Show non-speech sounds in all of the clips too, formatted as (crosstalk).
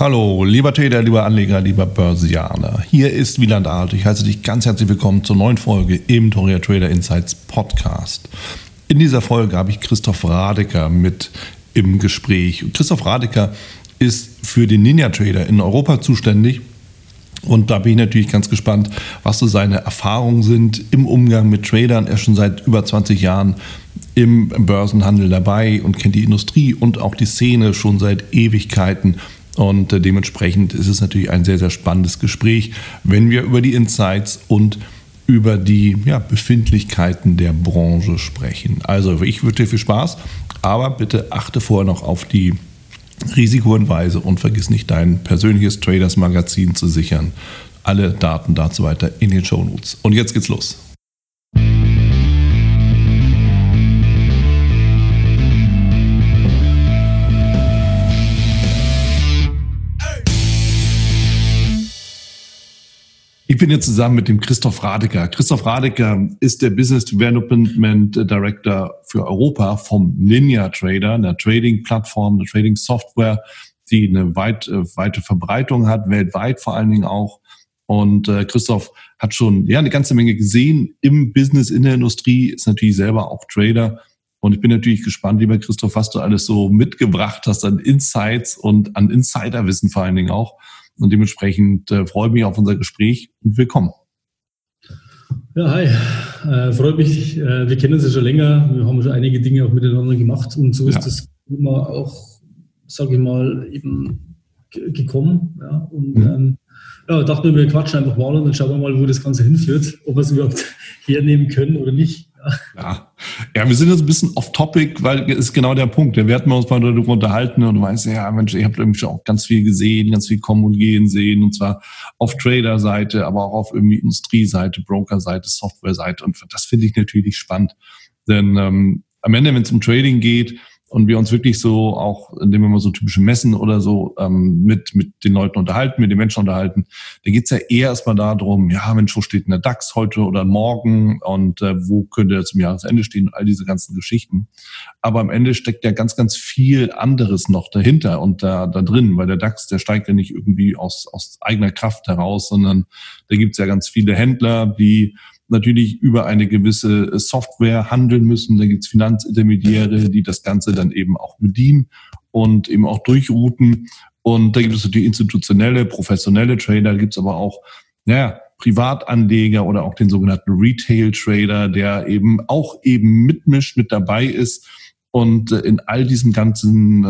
Hallo, lieber Trader, lieber Anleger, lieber Börsianer. Hier ist Wieland Alt. Ich heiße dich ganz herzlich willkommen zur neuen Folge im Toria Trader Insights Podcast. In dieser Folge habe ich Christoph Radecker mit im Gespräch. Christoph Radecker ist für den Ninja Trader in Europa zuständig. Und da bin ich natürlich ganz gespannt, was so seine Erfahrungen sind im Umgang mit Tradern. Er ist schon seit über 20 Jahren im Börsenhandel dabei und kennt die Industrie und auch die Szene schon seit Ewigkeiten und äh, dementsprechend ist es natürlich ein sehr, sehr spannendes Gespräch, wenn wir über die Insights und über die ja, Befindlichkeiten der Branche sprechen. Also ich wünsche dir viel Spaß, aber bitte achte vorher noch auf die Risikohinweise und vergiss nicht dein persönliches Traders Magazin zu sichern. Alle Daten dazu weiter in den Show Notes. Und jetzt geht's los. Ich bin jetzt zusammen mit dem Christoph Radecker. Christoph Radecker ist der Business Development Director für Europa vom Ninja Trader, einer Trading-Plattform, einer Trading-Software, die eine weit, äh, weite Verbreitung hat, weltweit vor allen Dingen auch. Und äh, Christoph hat schon ja eine ganze Menge gesehen im Business, in der Industrie, ist natürlich selber auch Trader. Und ich bin natürlich gespannt, lieber Christoph, was du alles so mitgebracht hast an Insights und an Insiderwissen vor allen Dingen auch. Und dementsprechend äh, freue ich mich auf unser Gespräch und willkommen. Ja, hi. Äh, freut mich. Äh, wir kennen uns ja schon länger. Wir haben schon einige Dinge auch miteinander gemacht und so ist ja. das immer auch, sage ich mal, eben gekommen. Ja, und mhm. ähm, ja, dachte mir, wir quatschen einfach mal und dann schauen wir mal, wo das Ganze hinführt, ob wir es überhaupt (laughs) hernehmen können oder nicht. Ja. ja, wir sind jetzt ein bisschen off-topic, weil ist genau der Punkt. Wir hatten uns mal darüber unterhalten und du weißt, ja, Mensch, ihr habt irgendwie auch ganz viel gesehen, ganz viel kommen und gehen sehen und zwar auf Trader-Seite, aber auch auf irgendwie Industrieseite, Broker-Seite, Software-Seite und das finde ich natürlich spannend. Denn ähm, am Ende, wenn es um Trading geht, und wir uns wirklich so auch, indem wir mal so typische Messen oder so ähm, mit, mit den Leuten unterhalten, mit den Menschen unterhalten, dann geht's ja eher erstmal darum, ja Mensch, wo steht denn der DAX heute oder morgen und äh, wo könnte er zum Jahresende stehen und all diese ganzen Geschichten. Aber am Ende steckt ja ganz, ganz viel anderes noch dahinter und da, da drin, weil der DAX, der steigt ja nicht irgendwie aus, aus eigener Kraft heraus, sondern da gibt's ja ganz viele Händler, die natürlich über eine gewisse äh, Software handeln müssen. Da gibt es Finanzintermediäre, die das Ganze dann eben auch bedienen und eben auch durchrouten. Und da gibt es natürlich institutionelle, professionelle Trader, da gibt es aber auch naja, Privatanleger oder auch den sogenannten Retail-Trader, der eben auch eben mitmischt, mit dabei ist. Und äh, in all diesem ganzen,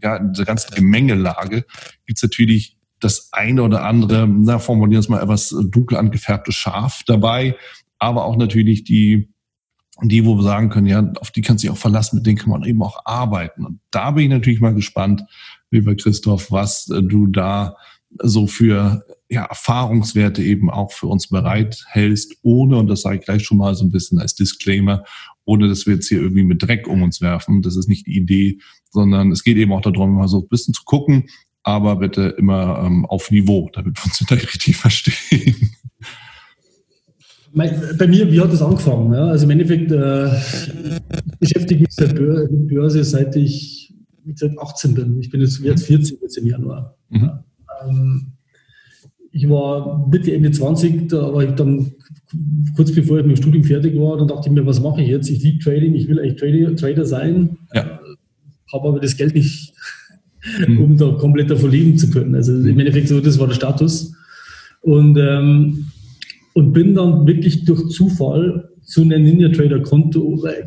äh, ja, in dieser ganzen Gemengelage gibt es natürlich das eine oder andere, na, formulieren wir es mal etwas dunkel angefärbte Schaf dabei, aber auch natürlich die, die, wo wir sagen können, ja, auf die kannst du dich auch verlassen, mit denen kann man eben auch arbeiten. Und da bin ich natürlich mal gespannt, lieber Christoph, was äh, du da so für ja, Erfahrungswerte eben auch für uns bereithältst, ohne, und das sage ich gleich schon mal so ein bisschen als Disclaimer, ohne dass wir jetzt hier irgendwie mit Dreck um uns werfen. Das ist nicht die Idee, sondern es geht eben auch darum, mal so ein bisschen zu gucken, aber bitte immer ähm, auf Niveau, damit wir uns (laughs) da richtig verstehen. Bei mir, wie hat das angefangen? Ja? Also im Endeffekt äh, beschäftige ich mich mit Börse, seit ich wie gesagt, 18 bin. Ich bin jetzt, jetzt 40 jetzt im Januar. Mhm. Ähm, ich war Mitte, Ende 20, da war ich dann kurz bevor ich mit dem Studium fertig war, dann dachte ich mir, was mache ich jetzt? Ich liebe Trading, ich will eigentlich Trader, Trader sein, ja. habe aber das Geld nicht, mhm. um da komplett davon leben zu können. Also im Endeffekt so, das war der Status. Und ähm, und bin dann wirklich durch Zufall zu einem Ninja Trader Konto äh,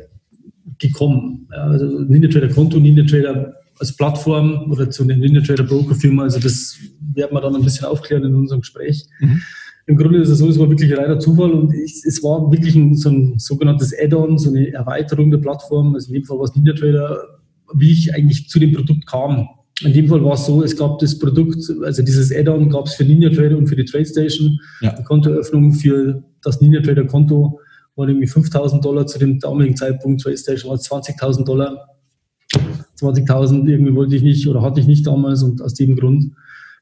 gekommen. Also Ninja Trader Konto, Ninja Trader als Plattform oder zu einer Ninja Trader Broker Firma. Also das werden wir dann ein bisschen aufklären in unserem Gespräch. Mhm. Im Grunde ist es so, es war wirklich ein reiner Zufall und ich, es war wirklich ein, so ein sogenanntes Add-on, so eine Erweiterung der Plattform. Also in dem Fall war es Ninja Trader, wie ich eigentlich zu dem Produkt kam. In dem Fall war es so, es gab das Produkt, also dieses Add-on gab es für Ninja Trader und für die TradeStation. Ja. Die Kontoöffnung für das Ninja Trader Konto war nämlich 5000 Dollar zu dem damaligen Zeitpunkt. TradeStation war 20.000 Dollar. 20.000 irgendwie wollte ich nicht oder hatte ich nicht damals und aus dem Grund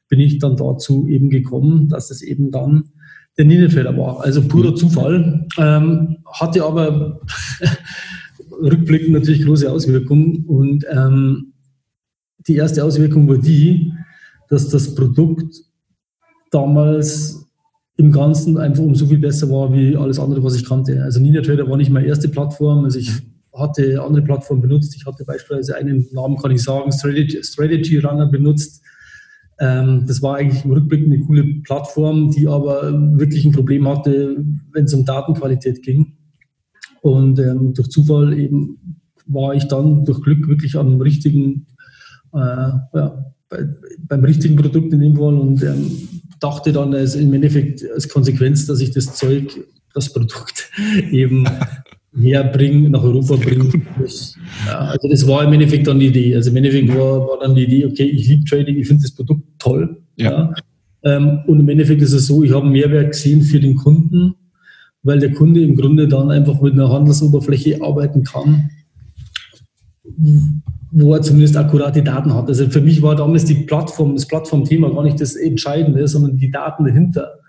bin ich dann dazu eben gekommen, dass es eben dann der Ninja Trader war. Also purer mhm. Zufall. Ähm, hatte aber (laughs) rückblickend natürlich große Auswirkungen und ähm, die erste Auswirkung war die, dass das Produkt damals im Ganzen einfach um so viel besser war wie alles andere, was ich kannte. Also NinjaTrader war nicht meine erste Plattform. Also ich hatte andere Plattformen benutzt. Ich hatte beispielsweise einen Namen, kann ich sagen, Strategy, Strategy Runner benutzt. Ähm, das war eigentlich im Rückblick eine coole Plattform, die aber wirklich ein Problem hatte, wenn es um Datenqualität ging. Und ähm, durch Zufall eben war ich dann durch Glück wirklich am richtigen, äh, ja, bei, beim richtigen Produkt in dem Fall und ähm, dachte dann als im Endeffekt als Konsequenz, dass ich das Zeug, das Produkt (laughs) eben herbringen, nach Europa bringen muss. Ja, also das war im Endeffekt dann die Idee. Also im Endeffekt war, war dann die Idee, okay, ich liebe Trading, ich finde das Produkt toll. Ja. ja. Ähm, und im Endeffekt ist es so, ich habe einen Mehrwert gesehen für den Kunden, weil der Kunde im Grunde dann einfach mit einer Handelsoberfläche arbeiten kann, wo er zumindest akkurate Daten hat. Also für mich war damals die Plattform, das Plattformthema gar nicht das Entscheidende, sondern die Daten dahinter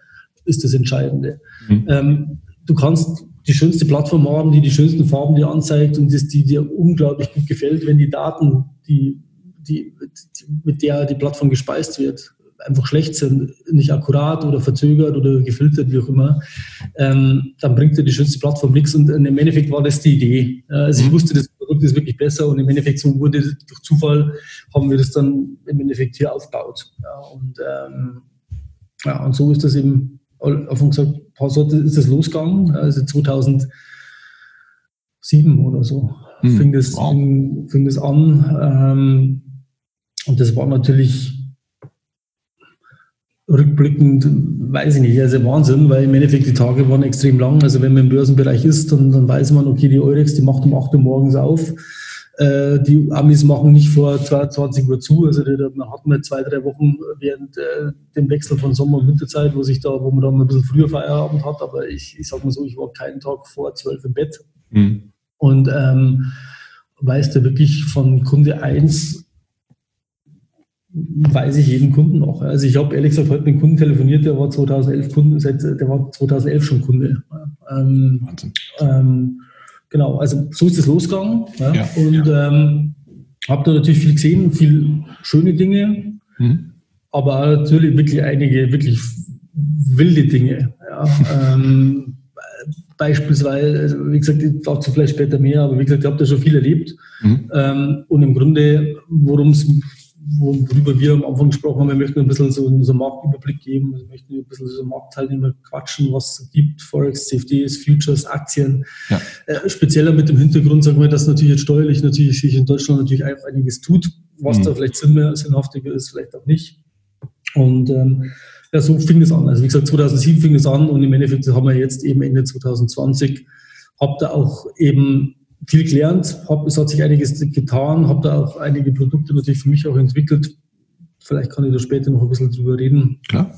ist das Entscheidende. Mhm. Ähm, du kannst die schönste Plattform haben, die die schönsten Farben dir anzeigt und das, die dir unglaublich gut gefällt, wenn die Daten, die, die, die, mit der die Plattform gespeist wird, einfach schlecht sind, nicht akkurat oder verzögert oder gefiltert, wie auch immer, ähm, dann bringt dir die schönste Plattform nichts. Und im Endeffekt war das die Idee. Also ich mhm. wusste, das Produkt ist wirklich besser und im Endeffekt so wurde durch Zufall haben wir das dann im Endeffekt hier aufgebaut. Ja, und, ähm, ja, und so ist das eben auf gesagt, Passwort ist es losgegangen, also 2007 oder so hm. fing, das, wow. fing, fing, das an. Ähm, und das war natürlich rückblickend, weiß ich nicht, also Wahnsinn, weil im Endeffekt die Tage waren extrem lang. Also wenn man im Börsenbereich ist, dann, dann weiß man, okay, die Eurex, die macht um 8 Uhr morgens auf äh, die Amis machen nicht vor 22 Uhr zu. Also da hatten wir zwei, drei Wochen während äh, dem Wechsel von Sommer- und Winterzeit, wo, sich da, wo man dann ein bisschen früher Feierabend hat. Aber ich, ich sag mal so, ich war keinen Tag vor zwölf im Bett. Mhm. Und ähm, weiß da wirklich von Kunde 1 weiß ich jeden Kunden noch. Also ich habe ehrlich gesagt heute mit einem Kunden telefoniert, der war 2011 Kunde, der war 2011 schon Kunde. Ähm, Wahnsinn. Ähm, Genau, also so ist es losgegangen. Ja, ja, und ja. ähm, habe da natürlich viel gesehen, viel schöne Dinge, mhm. aber natürlich wirklich einige wirklich wilde Dinge. Ja. ähm, (laughs) beispielsweise, also wie gesagt, dazu vielleicht später mehr, aber wie gesagt, ich habe da schon viel erlebt. Mhm. Ähm, und im Grunde, worum es worüber wir am Anfang gesprochen haben, wir möchten ein bisschen so, einen Marktüberblick geben, wir möchten ein bisschen so Marktteilnehmer quatschen, was es gibt, Forex, CFDs, Futures, Aktien. Ja. Äh, spezieller mit dem Hintergrund, sagen wir, dass natürlich jetzt steuerlich natürlich sich in Deutschland natürlich auch einiges tut, was mhm. da vielleicht Sinn sinnhaftiger ist, vielleicht auch nicht. Und ähm, ja, so fing es an. Also wie gesagt, 2007 fing es an und im Endeffekt haben wir jetzt eben Ende 2020, habt da auch eben viel gelernt, hab, es hat sich einiges getan, habe da auch einige Produkte natürlich für mich auch entwickelt. Vielleicht kann ich da später noch ein bisschen drüber reden. Klar.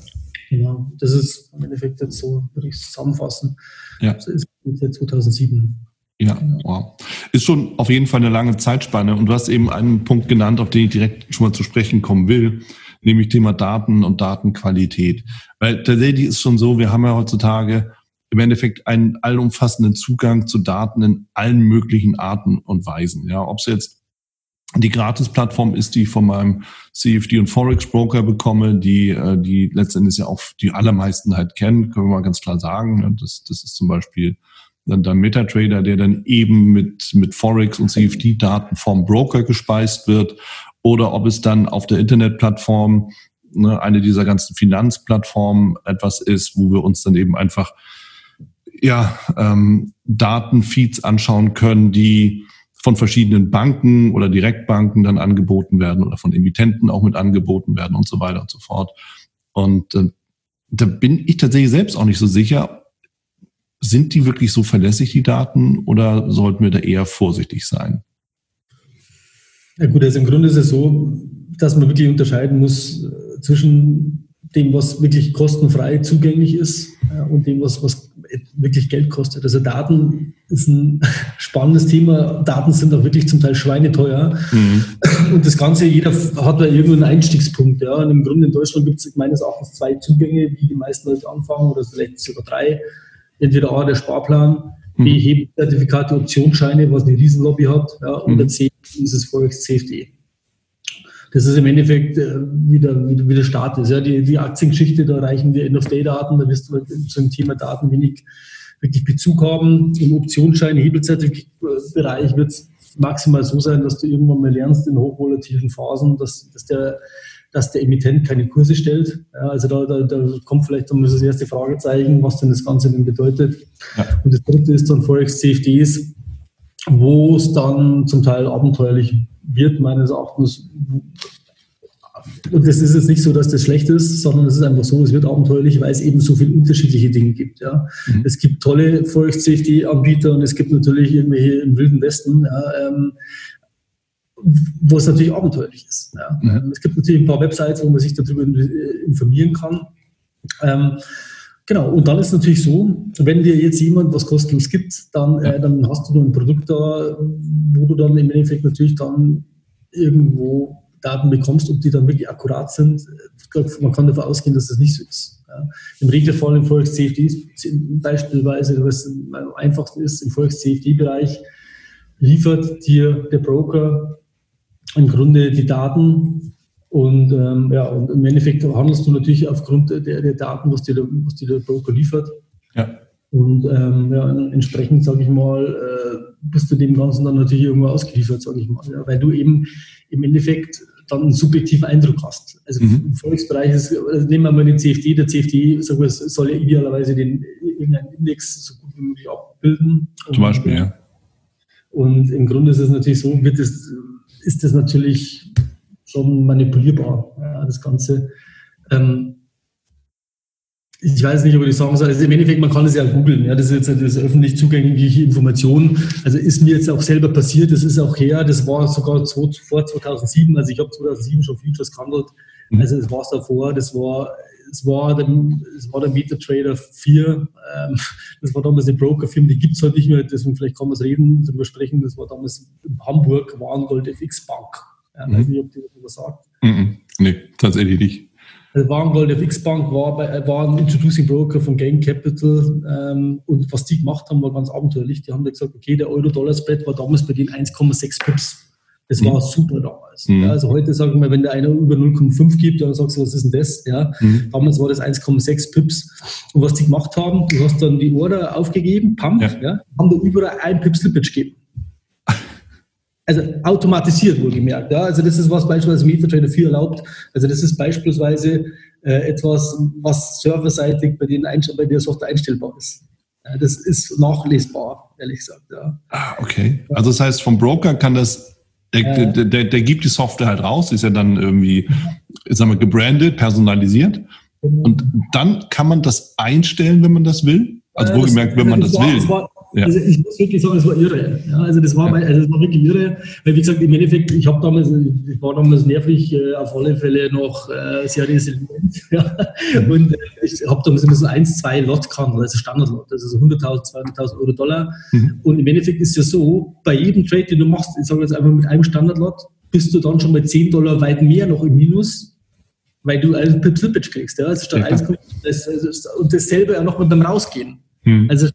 Genau, das ist im Endeffekt jetzt so, würde ich zusammenfassen. Ja. Das ist jetzt 2007. Ja, wow. Ist schon auf jeden Fall eine lange Zeitspanne. Und du hast eben einen Punkt genannt, auf den ich direkt schon mal zu sprechen kommen will, nämlich Thema Daten und Datenqualität. Weil tatsächlich ist schon so, wir haben ja heutzutage im Endeffekt einen allumfassenden Zugang zu Daten in allen möglichen Arten und Weisen. Ja, ob es jetzt die Gratis-Plattform ist, die ich von meinem CFD und Forex Broker bekomme, die, äh, die letztendlich ja auch die allermeisten halt kennen, können wir mal ganz klar sagen. Das, das ist zum Beispiel dann der MetaTrader, der dann eben mit, mit Forex und CFD-Daten vom Broker gespeist wird. Oder ob es dann auf der Internetplattform ne, eine dieser ganzen Finanzplattformen etwas ist, wo wir uns dann eben einfach ja, ähm, Datenfeeds anschauen können, die von verschiedenen Banken oder Direktbanken dann angeboten werden oder von Emittenten auch mit angeboten werden und so weiter und so fort. Und äh, da bin ich tatsächlich selbst auch nicht so sicher, sind die wirklich so verlässlich, die Daten, oder sollten wir da eher vorsichtig sein? Ja gut, also im Grunde ist es so, dass man wirklich unterscheiden muss äh, zwischen dem, was wirklich kostenfrei zugänglich ist und dem, was, was wirklich Geld kostet. Also Daten ist ein (laughs) spannendes Thema. Daten sind auch wirklich zum Teil schweineteuer. Mhm. Und das Ganze, jeder hat da irgendwo einen Einstiegspunkt. Ja. Und im Grunde in Deutschland gibt es meines Erachtens zwei Zugänge, wie die meisten Leute anfangen, oder vielleicht sogar drei. Entweder A, der Sparplan, B, mhm. Hebenzertifikate, Optionsscheine, was eine Riesenlobby hat, ja, und mhm. C ist es Forex CFD. Das ist im Endeffekt äh, wieder, wieder, wieder Start ist. Ja, die, die Aktiengeschichte, da reichen die End-of-Day-Daten, da wirst du zum Thema Daten wenig wirklich Bezug haben. Im Optionsschein, Hebelzertifikatbereich wird es maximal so sein, dass du irgendwann mal lernst in hochvolatilen Phasen, dass, dass der dass der Emittent keine Kurse stellt. Ja, also da, da, da, kommt vielleicht dann das erste Fragezeichen, was denn das Ganze denn bedeutet. Ja. Und das dritte ist dann Forex CFDs, wo es dann zum Teil abenteuerlich wird, meines Erachtens. Und das ist jetzt nicht so, dass das schlecht ist, sondern es ist einfach so, es wird abenteuerlich, weil es eben so viele unterschiedliche Dinge gibt. Ja. Mhm. Es gibt tolle Forex CFD-Anbieter und es gibt natürlich irgendwelche im Wilden Westen. Ja, ähm, wo es natürlich abenteuerlich ist. Ja. Mhm. Es gibt natürlich ein paar Websites, wo man sich darüber informieren kann. Ähm, genau, und dann ist natürlich so, wenn dir jetzt jemand was kostenlos gibt, dann, äh, dann hast du nur ein Produkt da, wo du dann im Endeffekt natürlich dann irgendwo Daten bekommst, ob die dann wirklich akkurat sind. Man kann davon ausgehen, dass das nicht so ist. Ja. Im Regelfall im Forex CFD beispielsweise, was am einfachsten ist, im Forex CFD-Bereich liefert dir der Broker im Grunde die Daten und, ähm, ja, und im Endeffekt handelst du natürlich aufgrund der, der Daten, was dir, der, was dir der Broker liefert. Ja. Und ähm, ja, entsprechend, sage ich mal, äh, bist du dem Ganzen dann natürlich irgendwo ausgeliefert, sage ich mal. Ja, weil du eben im Endeffekt dann einen subjektiven Eindruck hast. Also mhm. im Volksbereich ist, also nehmen wir mal den CFD, der CFD sagen wir, soll ja idealerweise den irgendeinen Index so gut wie möglich abbilden. Zum Beispiel, und, ja. Und im Grunde ist es natürlich so, wird es ist das natürlich schon manipulierbar, ja, das Ganze. Ähm, ich weiß nicht, ob ich das sagen soll. Also im Endeffekt, man kann es ja googeln. Ja, das ist jetzt das öffentlich zugängliche Information. Also ist mir jetzt auch selber passiert. Das ist auch her. Das war sogar vor 2007. Also ich habe 2007 schon Futures gehandelt. Mhm. Also es war es davor. Das war es war der, es war der MetaTrader 4. Ähm, das war damals eine Brokerfirma, die gibt es heute nicht mehr, deswegen vielleicht kann man es reden, darüber sprechen. Das war damals in Hamburg, Warengold FX Bank. Mhm. weiß nicht, ob die das was sagt. Nee, tatsächlich nicht. Also Warengold FX Bank war, bei, war ein Introducing Broker von Gain Capital ähm, und was die gemacht haben, war ganz abenteuerlich. Die haben gesagt, okay, der Euro-Dollar-Spread war damals bei denen 1,6 Pips. Das war mhm. super damals. Mhm. Ja, also heute sagen wir, wenn der einer über 0,5 gibt, dann sagst du, was ist denn das? Ja, mhm. Damals war das 1,6 Pips. Und was die gemacht haben, du hast dann die Order aufgegeben, Pump, ja. ja haben da überall ein Pip Slippage gegeben. Also automatisiert wohlgemerkt. Ja? Also das ist was beispielsweise MetaTrader 4 erlaubt. Also das ist beispielsweise äh, etwas, was serverseitig bei, den bei der Software einstellbar ist. Ja, das ist nachlesbar, ehrlich gesagt. Ja. Ah, okay. Also das heißt, vom Broker kann das der, der, der, der, gibt die Software halt raus, ist ja dann irgendwie, sagen wir, gebrandet, personalisiert. Genau. Und dann kann man das einstellen, wenn man das will. Also wohlgemerkt, wenn man das, das will. Das war, ja. Also ich muss wirklich sagen, es war irre. Ja, also das war, ja. also das war wirklich irre, weil wie gesagt, im Endeffekt, ich habe damals, ich war damals nervlich, äh, auf alle Fälle noch äh, sehr resilient. (laughs) Ja. Mhm. Und äh, ich habe damals immer so eins, zwei Lot gehandelt, also Standardlot, also so 100.000, 200.000 Euro Dollar. Mhm. Und im Endeffekt ist es ja so, bei jedem Trade, den du machst, ich sage jetzt einfach mit einem Standardlot, bist du dann schon bei 10 Dollar weit mehr noch im Minus, weil du einen Slippage kriegst. Ja? Also statt ja. 1, das, und dasselbe auch noch mit dem Rausgehen. Hm. Also,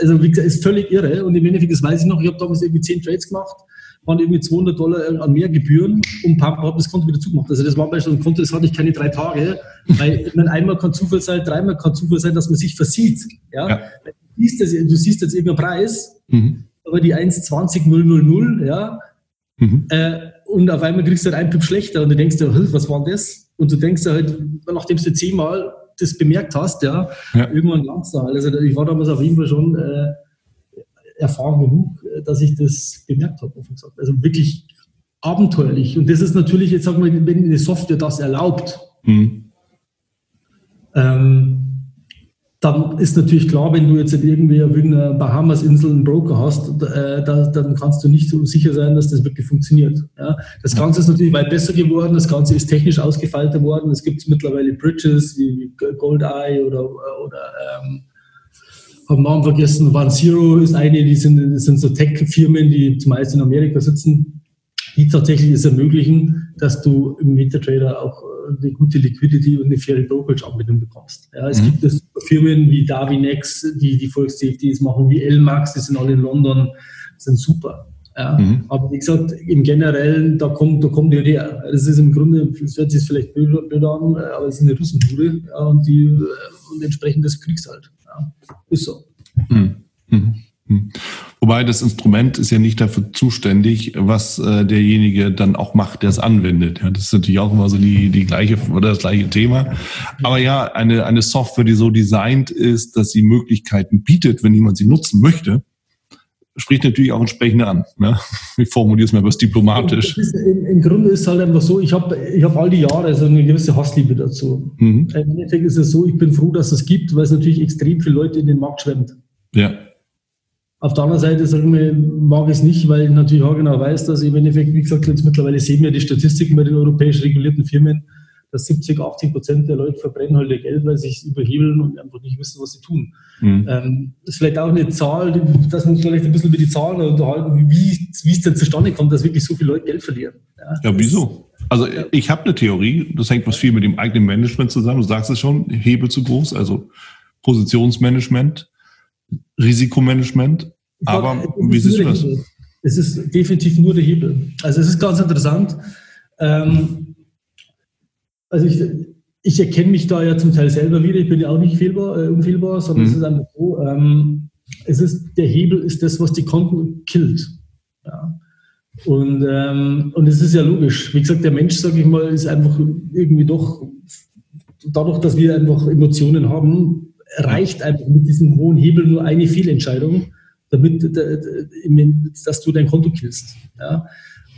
also wie gesagt, ist völlig irre. Und im Endeffekt, das weiß ich noch, ich habe damals irgendwie 10 Trades gemacht, waren irgendwie 200 Dollar an mehr Gebühren und habe das Konto wieder zugemacht. Also das war bei so einem Konto, das hatte ich keine drei Tage, weil ich meine, einmal kann Zufall sein, dreimal kann Zufall sein, dass man sich versieht. Ja? ja. Du, siehst das, du siehst jetzt irgendeinen Preis, mhm. aber die 1,20000, ja, mhm. äh, und auf einmal kriegst du halt einen Pip schlechter und du denkst dir, was war denn das? Und du denkst dir halt, nachdem du zehnmal das bemerkt hast, ja, ja. irgendwann langst du halt. Also ich war damals auf jeden Fall schon äh, erfahren genug, äh, dass ich das bemerkt habe, offen gesagt. Also wirklich abenteuerlich. Und das ist natürlich, jetzt sagen wir, wenn die Software das erlaubt, mhm. ähm, dann ist natürlich klar, wenn du jetzt irgendwie auf irgendeiner Bahamas-Insel einen Broker hast, äh, da, dann kannst du nicht so sicher sein, dass das wirklich funktioniert. Ja? Das Ganze ist natürlich weit besser geworden, das Ganze ist technisch ausgefeilter worden. Es gibt mittlerweile Bridges wie Goldeye oder, oder ähm, habe Namen vergessen, One Zero ist eine, die sind, das sind so Tech-Firmen, die zumeist in Amerika sitzen, die tatsächlich es ermöglichen, dass du im MetaTrader auch eine gute Liquidity und eine faire Brokerage-Anbindung bekommst. Ja, es mhm. gibt es Firmen wie Darwinex, die die Volks-CFDs machen, wie LMAX, die sind alle in London, sind super. Ja. Mhm. Aber wie gesagt, im Generellen, da kommt, da kommt die her. Das ist im Grunde, das hört sich vielleicht blöd, blöd an, aber es ist eine Russenbude ja, und, die, und entsprechend das kriegst halt. Ja. Ist so. Mhm. Wobei das Instrument ist ja nicht dafür zuständig, was äh, derjenige dann auch macht, der es anwendet. Ja, das ist natürlich auch immer so die, die gleiche oder das gleiche Thema. Aber ja, eine, eine Software, die so designt ist, dass sie Möglichkeiten bietet, wenn jemand sie nutzen möchte, spricht natürlich auch entsprechend an. Ne? Ich formuliere es mal etwas diplomatisch. Ist, im, im, Grunde ist es halt einfach so, ich habe ich hab all die Jahre so eine gewisse Hassliebe dazu. Mhm. Im Endeffekt ist es so, ich bin froh, dass es gibt, weil es natürlich extrem viele Leute in den Markt schwemmt. Ja. Auf der anderen Seite sagen wir, mag ich es nicht, weil ich natürlich auch genau weiß, dass im Endeffekt, wie gesagt, jetzt mittlerweile sehen wir die Statistiken bei den europäisch regulierten Firmen, dass 70, 80 Prozent der Leute verbrennen halt ihr Geld, weil sie sich überhebeln und einfach nicht wissen, was sie tun. Mhm. Ähm, das ist vielleicht auch eine Zahl, dass wir uns vielleicht ein bisschen über die Zahlen unterhalten, wie, wie es denn zustande kommt, dass wirklich so viele Leute Geld verlieren. Ja, ja wieso? Also ich habe eine Theorie, das hängt was viel mit dem eigenen Management zusammen, du sagst es schon, Hebel zu groß, also Positionsmanagement, Risikomanagement. Aber wie siehst du das? Es ist definitiv nur der Hebel. Also es ist ganz interessant. Ähm, also ich, ich erkenne mich da ja zum Teil selber wieder. Ich bin ja auch nicht fehlbar, äh, unfehlbar, sondern mhm. es ist einfach so, ähm, es ist, der Hebel ist das, was die Konten killt. Ja. Und, ähm, und es ist ja logisch. Wie gesagt, der Mensch, sage ich mal, ist einfach irgendwie doch, dadurch, dass wir einfach Emotionen haben, reicht einfach mit diesem hohen Hebel nur eine Fehlentscheidung, damit, dass du dein Konto killst. Ja?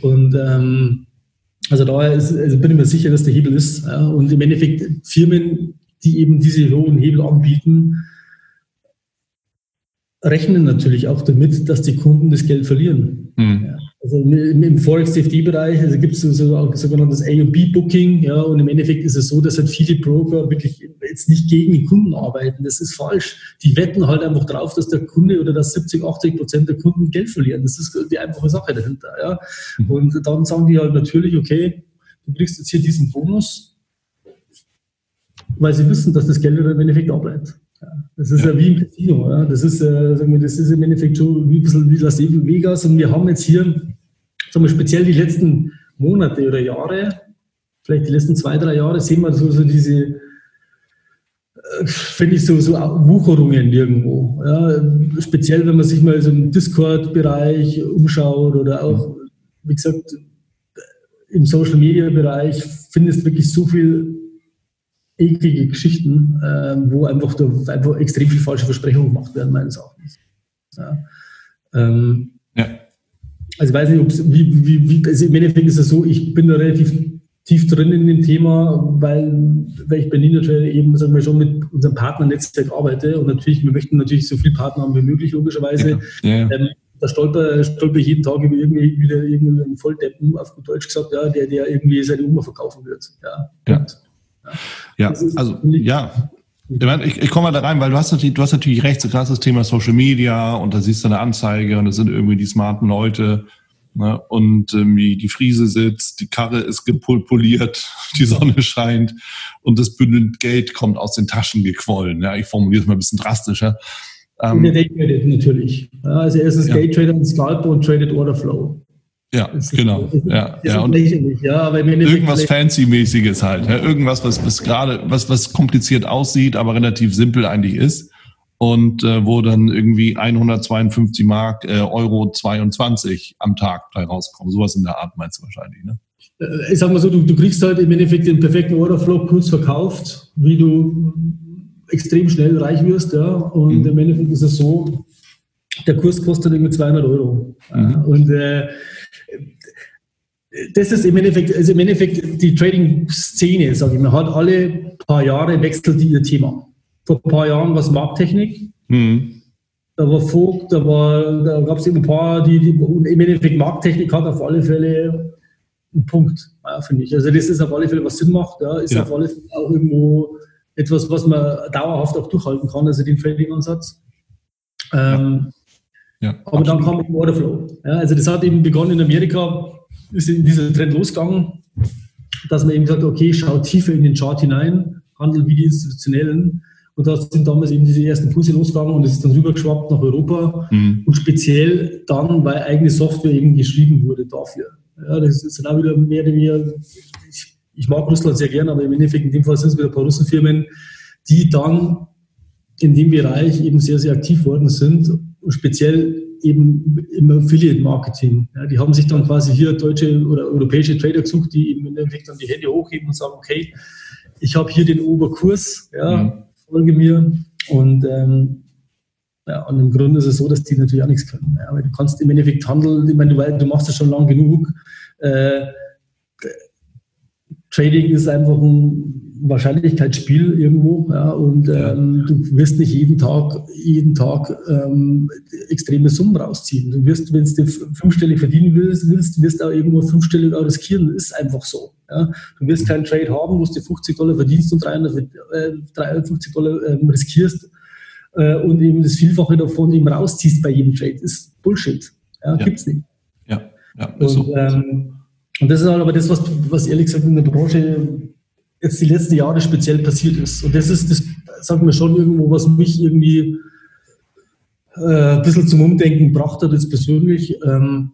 Und ähm, also daher ist, also bin ich mir sicher, dass der Hebel ist. Ja? Und im Endeffekt Firmen, die eben diese hohen Hebel anbieten, rechnen natürlich auch damit, dass die Kunden das Geld verlieren. Mhm. Ja. Also im Forex-CFD-Bereich also gibt es so, so sogenanntes A&B-Booking, ja, und im Endeffekt ist es so, dass halt viele Broker wirklich jetzt nicht gegen die Kunden arbeiten. Das ist falsch. Die wetten halt einfach drauf, dass der Kunde oder dass 70, 80 Prozent der Kunden Geld verlieren. Das ist die einfache Sache dahinter, ja. Mhm. Und dann sagen die halt natürlich, okay, du kriegst jetzt hier diesen Bonus, weil sie wissen, dass das Geld im Endeffekt da bleibt. Das ist ja. ja, wie im Casino. Ja. Das, ist, äh, sagen wir, das ist im Endeffekt schon wie ein bisschen wie Las Vegas. Und wir haben jetzt hier, sagen wir, speziell die letzten Monate oder Jahre, vielleicht die letzten zwei, drei Jahre, sehen wir so, so diese, äh, finde ich, so, so Wucherungen irgendwo. Ja. Speziell, wenn man sich mal so im Discord-Bereich umschaut oder auch, wie gesagt, im Social-Media-Bereich findest du wirklich so viel eklige Geschichten, äh, wo einfach, da, einfach extrem viel falsche Versprechungen gemacht werden, meines Erachtens. Ja. Ähm, ja. Also ich weiß nicht, wie, wie, wie, also im Endeffekt ist es so, ich bin da relativ tief drin in dem Thema, weil, weil ich bei Ninja eben sagen wir, schon mit unserem Partnernetzwerk arbeite und natürlich, wir möchten natürlich so viele Partner haben wie möglich, logischerweise. Ja. Ja. Ähm, da stolper, stolper ich jeden Tag über irgendwie wieder irgendeinen Volldeppen, auf gut Deutsch gesagt, ja, der, der irgendwie seine Oma verkaufen wird. Ja. ja. Ja, also ja. Ich, ich komme mal da rein, weil du hast natürlich, du hast natürlich recht, so krass das Thema Social Media und da siehst du eine Anzeige und das sind irgendwie die smarten Leute. Ne? Und ähm, die Friese sitzt, die Karre ist gepoliert, (laughs) die Sonne scheint und das Bündel Geld kommt aus den Taschen gequollen. Ja, ich formuliere es mal ein bisschen drastischer. Ähm, der Daytradet natürlich. Also er ist das ja. Daytrader und Scalper und Traded Order Flow. Ja, genau. ja, ja. Und ja, aber irgendwas Fancy-mäßiges halt. Ja, irgendwas, was, was gerade, was, was kompliziert aussieht, aber relativ simpel eigentlich ist. Und äh, wo dann irgendwie 152 Mark, äh, Euro 22 am Tag bei rauskommen. Sowas in der Art meinst du wahrscheinlich, ne? Äh, ich sag mal so, du, du kriegst halt im Endeffekt den perfekten Orderflow kurz verkauft, wie du extrem schnell reich wirst, ja. Und mhm. im Endeffekt ist es so, der Kurs kostet irgendwie 200 Euro. Mhm. Und äh, das ist im Endeffekt, also im Endeffekt die Trading-Szene, sage ich mal, hat alle paar Jahre wechselt die ihr Thema. Vor ein paar Jahren war es Markttechnik. Mhm. Da war Vogt, da, war, da gab es eben ein paar, die, die im Endeffekt Markttechnik hat auf alle Fälle einen Punkt, ja, finde ich. Also das ist auf alle Fälle, was Sinn macht, ja, ist ja. auf alle Fälle auch irgendwo etwas, was man dauerhaft auch durchhalten kann, also den Trading-Ansatz. Ähm, aber absolut. dann kam Orderflow. Also das hat eben begonnen in Amerika, ist in dieser Trend losgegangen, dass man eben sagt, okay, schau tiefer in den Chart hinein, handel wie die Institutionellen. Und da sind damals eben diese ersten Kurse losgegangen und es ist dann rübergeschwappt nach Europa mhm. und speziell dann, weil eigene Software eben geschrieben wurde dafür. Ja, das sind auch wieder mehr oder weniger, ich, ich mag Russland sehr gern, aber im Endeffekt in dem Fall sind es wieder ein paar Russenfirmen, die dann in dem Bereich eben sehr, sehr aktiv worden sind und speziell eben im Affiliate-Marketing. Ja, die haben sich dann quasi hier deutsche oder europäische Trader gesucht, die eben im Endeffekt dann die Hände hochheben und sagen, okay, ich habe hier den Oberkurs, ja, mhm. folge mir und ähm, ja, und im Grunde ist es so, dass die natürlich auch nichts können. Ja, weil du kannst im Endeffekt handeln, ich meine, du, du machst das schon lang genug. Äh, Trading ist einfach ein Wahrscheinlichkeitsspiel irgendwo, ja, und ähm, du wirst nicht jeden Tag, jeden Tag ähm, extreme Summen rausziehen. Du wirst, wenn du fünfstellig verdienen willst, willst, wirst auch irgendwo fünfstellig auch riskieren. Das ist einfach so. Ja. Du wirst keinen Trade haben, wo du 50 Dollar verdienst und 300, äh, 350 Dollar ähm, riskierst äh, und eben das Vielfache davon eben rausziehst bei jedem Trade. Das ist Bullshit. Ja, ja. Gibt's nicht. Ja, ja und, so. Ähm, und das ist halt aber das, was, was ehrlich gesagt in der Branche jetzt die letzten Jahre speziell passiert ist. Und das ist, das sagen wir schon irgendwo, was mich irgendwie äh, ein bisschen zum Umdenken gebracht hat, jetzt persönlich, ähm,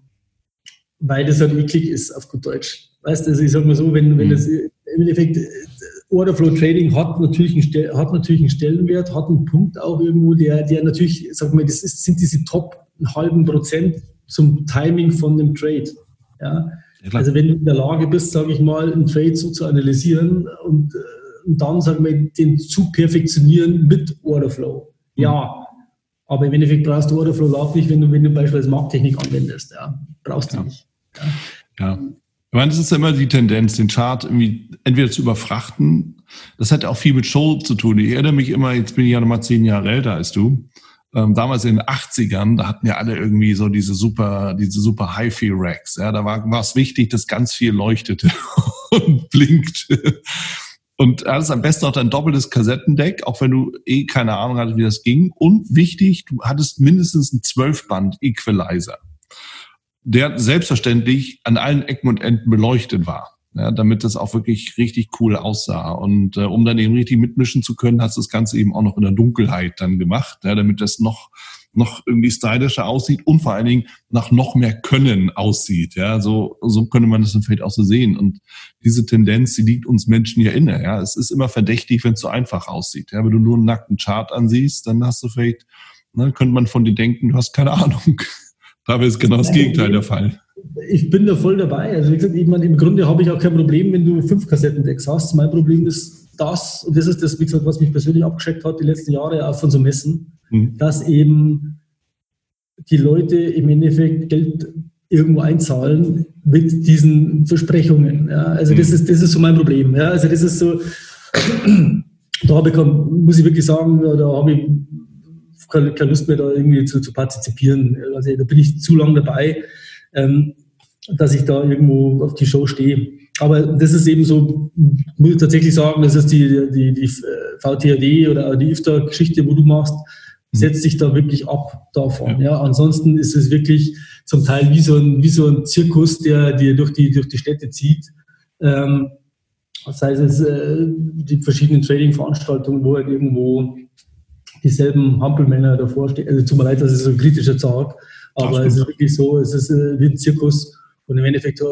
weil das halt eklig ist, auf gut Deutsch. Weißt du, also ich sag mal so, wenn, wenn mhm. das im Endeffekt äh, Orderflow Trading hat natürlich, einen, hat natürlich einen Stellenwert, hat einen Punkt auch irgendwo, der, der natürlich, sag mal, das ist, sind diese Top einen halben Prozent zum Timing von dem Trade. Ja, ja, also wenn du in der Lage bist, sage ich mal, einen Trade so zu analysieren und, äh, und dann, sagen wir, den zu perfektionieren mit Orderflow. Mhm. Ja, aber im Endeffekt brauchst du Orderflow überhaupt nicht, wenn du, wenn du beispielsweise Markttechnik anwendest. Ja, brauchst du ja. nicht. Ja. ja. Ich meine, das ist ja immer die Tendenz, den Chart irgendwie entweder zu überfrachten. Das hat auch viel mit Show zu tun. Ich erinnere mich immer, jetzt bin ich ja nochmal zehn Jahre älter als du ähm, damals in den 80ern, da hatten ja alle irgendwie so diese super, diese super Hi-Fi-Racks. Ja, da war, es wichtig, dass ganz viel leuchtete (laughs) und blinkte. Und alles am besten auch dein doppeltes Kassettendeck, auch wenn du eh keine Ahnung hattest, wie das ging. Und wichtig, du hattest mindestens einen Zwölfband-Equalizer, der selbstverständlich an allen Ecken und Enden beleuchtet war ja, damit das auch wirklich richtig cool aussah. Und äh, um dann eben richtig mitmischen zu können, hast du das Ganze eben auch noch in der Dunkelheit dann gemacht, ja, damit das noch noch irgendwie stylischer aussieht und vor allen Dingen nach noch mehr Können aussieht. Ja, so, so könnte man das dann vielleicht auch so sehen. Und diese Tendenz, die liegt uns Menschen ja inne. Ja, es ist immer verdächtig, wenn es so einfach aussieht. Ja, wenn du nur einen nackten Chart ansiehst, dann hast du vielleicht, ne, könnte man von dir denken, du hast keine Ahnung. (laughs) Dabei ist genau das Gegenteil der Fall ich bin da voll dabei. Also wie gesagt, ich meine, im Grunde habe ich auch kein Problem, wenn du fünf Kassettendecks hast. Mein Problem ist das, und das ist das, wie gesagt, was mich persönlich abgeschreckt hat die letzten Jahre auch von so Messen, mhm. dass eben die Leute im Endeffekt Geld irgendwo einzahlen mit diesen Versprechungen. Ja, also mhm. das, ist, das ist so mein Problem. Ja, also das ist so, da habe ich, muss ich wirklich sagen, da habe ich keine, Lust mehr, da irgendwie zu, zu partizipieren. Also da bin ich zu lange dabei ähm, dass ich da irgendwo auf die Show stehe. Aber das ist eben so, muss ich tatsächlich sagen, das ist die, die, die äh, VTRD oder die IFTA-Geschichte, wo du machst, mhm. setzt sich da wirklich ab davon. Ja. ja. Ansonsten ist es wirklich zum Teil wie so ein, wie so ein Zirkus, der dir durch die, durch die Städte zieht. Ähm, sei es äh, die verschiedenen Trading-Veranstaltungen, wo halt irgendwo dieselben Hampelmänner davor stehen. Also tut mir leid, dass ich so ein kritischer sage. Aber es ist wirklich so, es ist äh, wie ein Zirkus. Und im Endeffekt äh,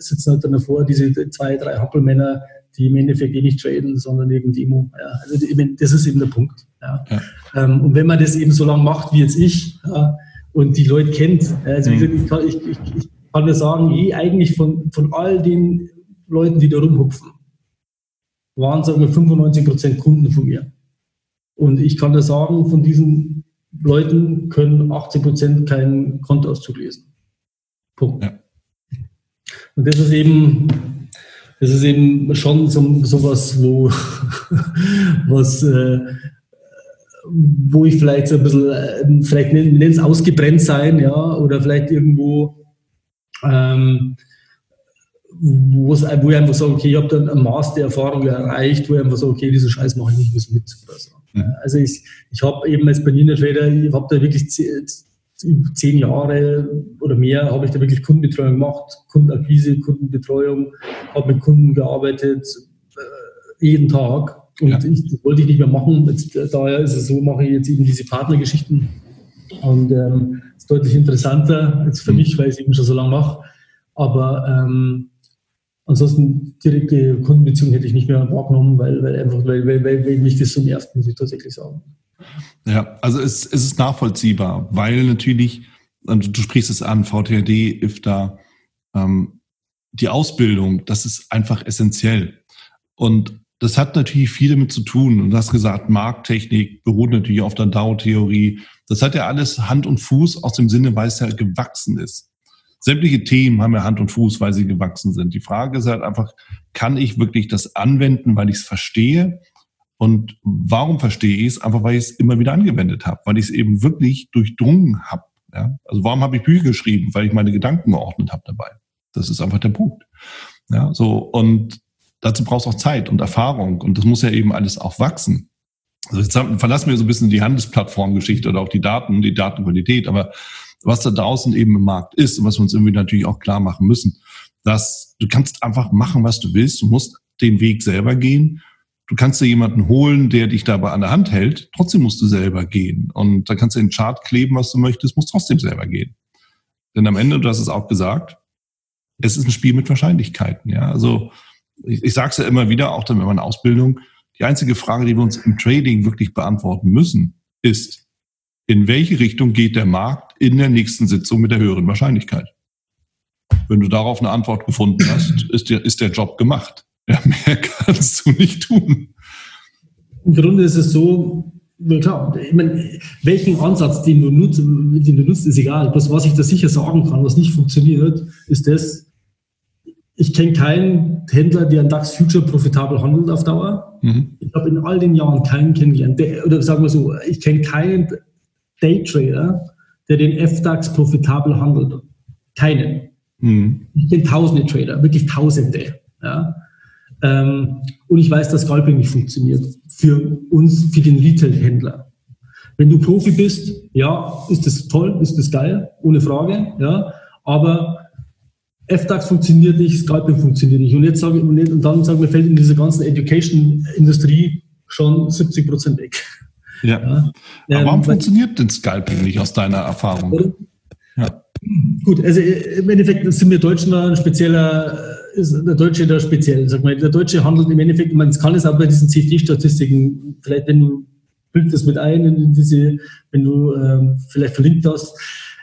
sitzen halt dann davor diese zwei, drei Happelmänner, die im Endeffekt eh nicht traden, sondern eben Demo. Ja, also das ist eben der Punkt. Ja. ja. Ähm, und wenn man das eben so lange macht wie jetzt ich ja, und die Leute kennt, also mhm. ich, kann, ich, ich, ich kann nur sagen, eh eigentlich von, von all den Leuten, die da rumhupfen, waren sagen wir 95 Prozent Kunden von mir. Und ich kann da sagen, von diesen Leuten können 80 Prozent keinen Kontoauszug lesen. Punkt. Ja. Und das ist eben, das ist eben schon so, so was, wo, (laughs) was, äh, wo ich vielleicht so ein bisschen, äh, vielleicht nenne es ausgebrennt sein, ja, oder vielleicht irgendwo, ähm, wo, ich einfach sage, okay, ich habe dann ein Maß der Erfahrung erreicht, wo ich einfach sage, okay, diesen Scheiß mache ich nicht mehr mit. Oder so. Mhm. Also ich, ich habe eben als Trader, ich habe da wirklich zehn Jahre oder mehr habe ich da wirklich Kundenbetreuung gemacht, Kundenakquise, Kundenbetreuung, habe mit Kunden gearbeitet, äh, jeden Tag. Und ja. ich, das wollte ich nicht mehr machen. Jetzt, äh, daher ist es so, mache ich jetzt eben diese Partnergeschichten. Und ähm, ist deutlich interessanter jetzt für mhm. mich, weil ich es eben schon so lange mache. Aber ähm, ansonsten direkte Kundenbeziehungen hätte ich nicht mehr wahrgenommen, weil, weil einfach, weil, weil, weil, mich das so nervt, muss ich tatsächlich sagen. Ja, also es, es ist nachvollziehbar, weil natürlich, du sprichst es an, VTRD, IFTA, ähm, die Ausbildung, das ist einfach essentiell. Und das hat natürlich viel damit zu tun. Und du hast gesagt, Markttechnik beruht natürlich auf der DAO-Theorie. Das hat ja alles Hand und Fuß aus dem Sinne, weil es ja gewachsen ist. Sämtliche Themen haben ja Hand und Fuß, weil sie gewachsen sind. Die Frage ist halt einfach, kann ich wirklich das anwenden, weil ich es verstehe? Und warum verstehe ich es? Einfach weil ich es immer wieder angewendet habe, weil ich es eben wirklich durchdrungen habe. Ja? Also warum habe ich Bücher geschrieben? Weil ich meine Gedanken geordnet habe dabei. Das ist einfach der Punkt. Ja, so und dazu brauchst du auch Zeit und Erfahrung und das muss ja eben alles auch wachsen. Also jetzt verlassen wir so ein bisschen die Handelsplattformgeschichte oder auch die Daten, die Datenqualität, aber was da draußen eben im Markt ist und was wir uns irgendwie natürlich auch klar machen müssen, dass du kannst einfach machen, was du willst, du musst den Weg selber gehen Du kannst dir jemanden holen, der dich dabei an der Hand hält. Trotzdem musst du selber gehen. Und da kannst du den Chart kleben, was du möchtest, musst trotzdem selber gehen. Denn am Ende, du hast es auch gesagt, es ist ein Spiel mit Wahrscheinlichkeiten. Ja, also ich, ich sage es ja immer wieder, auch dann in meiner Ausbildung. Die einzige Frage, die wir uns im Trading wirklich beantworten müssen, ist, in welche Richtung geht der Markt in der nächsten Sitzung mit der höheren Wahrscheinlichkeit? Wenn du darauf eine Antwort gefunden hast, (clears throat) ist der, ist der Job gemacht. Ja, mehr (laughs) kannst du nicht tun. Im Grunde ist es so, klar, ich meine, welchen Ansatz, den du, nutzt, den du nutzt, ist egal. Das, was ich da sicher sagen kann, was nicht funktioniert, ist das, ich kenne keinen Händler, der einen DAX Future profitabel handelt auf Dauer. Mhm. Ich habe in all den Jahren keinen kennengelernt. oder sagen wir so, ich kenne keinen Daytrader, der den FDAX profitabel handelt. Keinen. Mhm. Ich kenne tausende Trader, wirklich tausende. Ja. Ähm, und ich weiß, dass Scalping nicht funktioniert für uns, für den Retail-Händler. Wenn du Profi bist, ja, ist das toll, ist das geil, ohne Frage, ja, aber FDAX funktioniert nicht, Scalping funktioniert nicht. Und jetzt sage ich, und dann sagen wir, fällt in dieser ganzen Education-Industrie schon 70 Prozent weg. Ja. ja. Aber warum ähm, funktioniert denn Scalping nicht aus deiner Erfahrung? Ja. Gut, also im Endeffekt sind wir Deutschen ein spezieller ist der Deutsche da speziell. Sag mal, der Deutsche handelt im Endeffekt, man kann es auch bei diesen CFD-Statistiken, vielleicht wenn du bildest das mit ein, in diese, wenn du ähm, vielleicht verlinkt hast.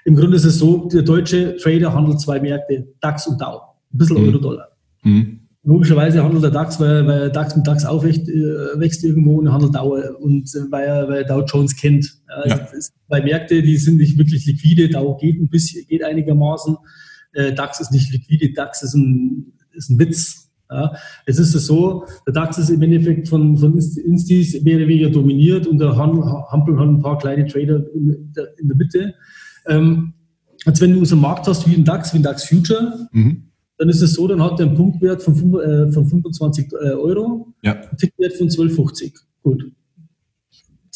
Im Grunde ist es so, der deutsche Trader handelt zwei Märkte, DAX und DAO. Ein bisschen mhm. Euro-Dollar. Mhm. Logischerweise handelt der DAX, weil, weil DAX mit DAX aufwächst äh, wächst irgendwo und handelt DAO und äh, weil er weil Dow Jones kennt. Also ja. Zwei Märkte, die sind nicht wirklich liquide, DAO geht ein bisschen, geht einigermaßen. Äh, DAX ist nicht liquide, DAX ist ein ist ein Witz. Ja. Es ist so, der DAX ist im Endeffekt von, von Instis mehr oder weniger dominiert und der Hampel hat ein paar kleine Trader in der, in der Mitte. Ähm, als wenn du so einen Markt hast wie ein DAX, wie ein DAX Future, mhm. Dann ist es so, dann hat der einen Punktwert von, äh, von 25 äh, Euro, ja. einen Tickwert von 12,50. Gut.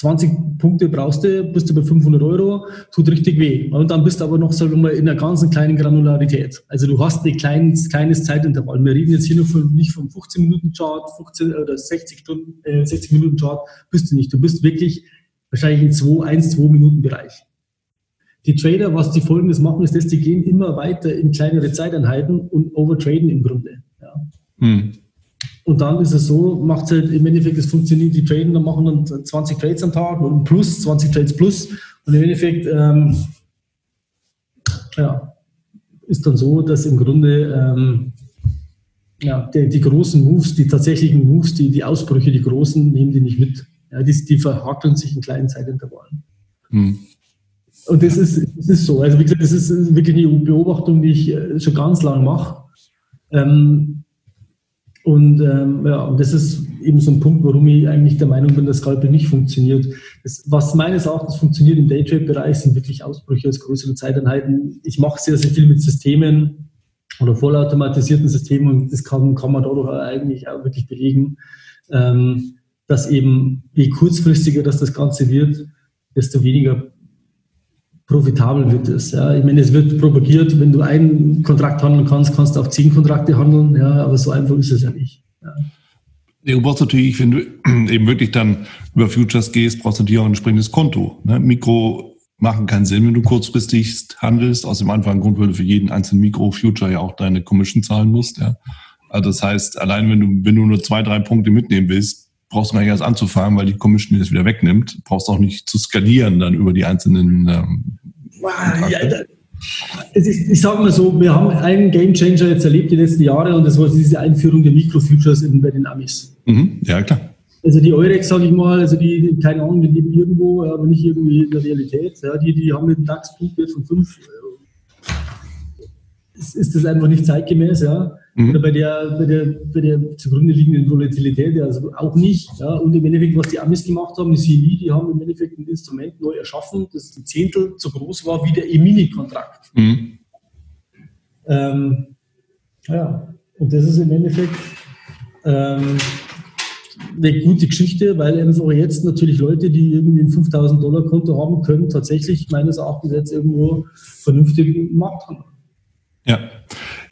20 Punkte brauchst du, bist du bei 500 Euro, tut richtig weh. Und dann bist du aber noch, sagen wir mal, in einer ganz kleinen Granularität. Also du hast ein kleines, kleines Zeitintervall. Wir reden jetzt hier nur von, nicht vom 15 Minuten Chart, 15 oder 60 Stunden, äh, 60 Minuten Chart, bist du nicht. Du bist wirklich wahrscheinlich im 2, 1, 2 Minuten Bereich. Die Trader, was die folgendes machen, ist, dass die gehen immer weiter in kleinere Zeiteinheiten und overtraden im Grunde. Ja. Hm. Und dann ist es so, macht es halt im Endeffekt, es funktioniert, die Traden dann machen dann 20 Trades am Tag und plus, 20 Trades plus. Und im Endeffekt, ähm, ja, ist dann so, dass im Grunde ähm, ja, die, die, großen Moves, die tatsächlichen Moves, die, die Ausbrüche, die großen, nehmen die nicht mit. Ja, die, die verhakeln sich in kleinen Zeitintervallen. Hm. Und das ist, das ist so. Also wie gesagt, das ist wirklich eine Beobachtung, die ich äh, schon ganz lange mache. Ähm, und ähm, ja, und das ist eben so ein Punkt, warum ich eigentlich der Meinung bin, dass Scalpel nicht funktioniert. Das, was meines Erachtens funktioniert im Daytrade-Bereich, sind wirklich Ausbrüche aus größeren Zeiteinheiten. Ich mache sehr, sehr viel mit Systemen oder vollautomatisierten Systemen und das kann, kann man dadurch eigentlich auch wirklich belegen, ähm, dass eben je kurzfristiger das, das Ganze wird, desto weniger profitabel wird es. Ja. Ich meine, es wird propagiert, wenn du einen Kontrakt handeln kannst, kannst du auch zehn Kontrakte handeln, ja, aber so einfach ist es ja nicht. Ja. Du brauchst natürlich, wenn du (clears throat) eben wirklich dann über Futures gehst, brauchst du natürlich auch ein entsprechendes Konto. Ne? Mikro machen keinen Sinn, wenn du kurzfristig handelst. Aus dem einfachen Grund, weil du für jeden einzelnen Mikro-Future ja auch deine Commission zahlen musst. Ja? Also das heißt, allein wenn du, wenn du nur zwei, drei Punkte mitnehmen willst, brauchst du gar nicht erst anzufangen, weil die Commission das wieder wegnimmt. Brauchst auch nicht zu skalieren dann über die einzelnen ähm, ja, ist, ich sage mal so, wir haben einen Game Changer jetzt erlebt die letzten Jahre und das war diese Einführung der Microfutures bei den Amis. Mhm, ja, klar. Also die Eurex, sage ich mal, also die, keine Ahnung, die leben irgendwo, aber nicht irgendwie in der Realität. Ja, die, die haben einen DAX-Punktwert von 5. Ist, ist das einfach nicht zeitgemäß, ja. Mhm. Oder bei der, bei, der, bei der zugrunde liegenden Volatilität, also auch nicht. Ja. Und im Endeffekt, was die Amis gemacht haben, die CME, die haben im Endeffekt ein Instrument neu erschaffen, das ein Zehntel so groß war wie der E-Mini-Kontrakt. Mhm. Ähm, ja, und das ist im Endeffekt ähm, eine gute Geschichte, weil einfach jetzt natürlich Leute, die irgendwie ein 5000 Dollar Konto haben, können tatsächlich meines Erachtens jetzt irgendwo vernünftig Markt haben. Ja.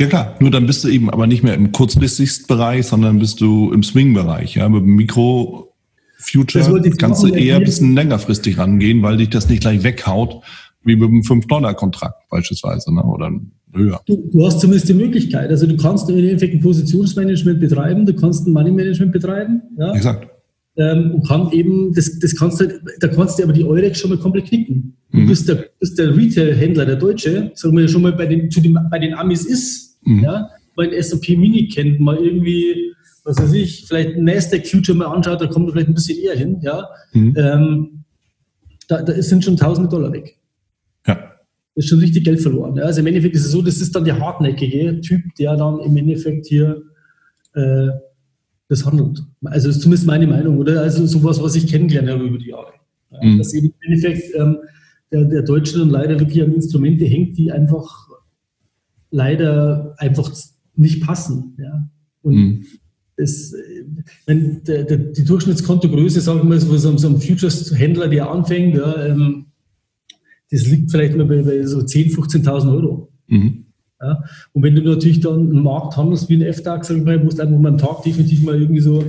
Ja klar, nur dann bist du eben aber nicht mehr im kurzfristigsten Bereich, sondern bist du im Swing-Bereich. Ja? Mit dem Mikro-Future kannst du eher ein bisschen längerfristig rangehen, weil dich das nicht gleich weghaut, wie mit einem 5-Dollar-Kontrakt beispielsweise. Ne? Oder höher. Du, du, hast zumindest die Möglichkeit. Also du kannst im Endeffekt ein Positionsmanagement betreiben, du kannst ein Money-Management betreiben. Ja? Exakt. Ähm, und kann eben, das, das kannst du, da kannst du aber die Eurex schon mal komplett knicken. Du mhm. bist der, der Retail-Händler, der Deutsche, sagen wir schon mal bei den, zu den, bei den Amis ist, Mhm. Ja, mein S&P Mini kennt, mal irgendwie, was weiß ich, vielleicht Nasdaq Future mal anschaut, da kommt man vielleicht ein bisschen eher hin. Ja, mhm. ähm, da, da sind schon tausende Dollar weg. Ja. Das ist schon richtig Geld verloren. Ja. Also im Endeffekt ist es so, das ist dann der hartnäckige Typ, der dann im Endeffekt hier äh, das handelt. Also das ist zumindest meine Meinung, oder? Also sowas, was ich kennengelernt habe über die Jahre. Ja, mhm. Dass eben im Endeffekt ähm, der, der Deutsche dann leider wirklich an Instrumente hängt, die einfach leider einfach nicht passen. Ja. Und mhm. das, wenn der, der, die Durchschnittskontogröße, sagen wir mal, so, so ein Futures-Händler, der anfängt, ja, ähm, das liegt vielleicht mal bei, bei so 10.000, 15.000 Euro. Mhm. Ja. Und wenn du natürlich dann einen Markt handelst wie ein F-Tag, sag ich mal, musst du einfach mal am Tag definitiv mal irgendwie so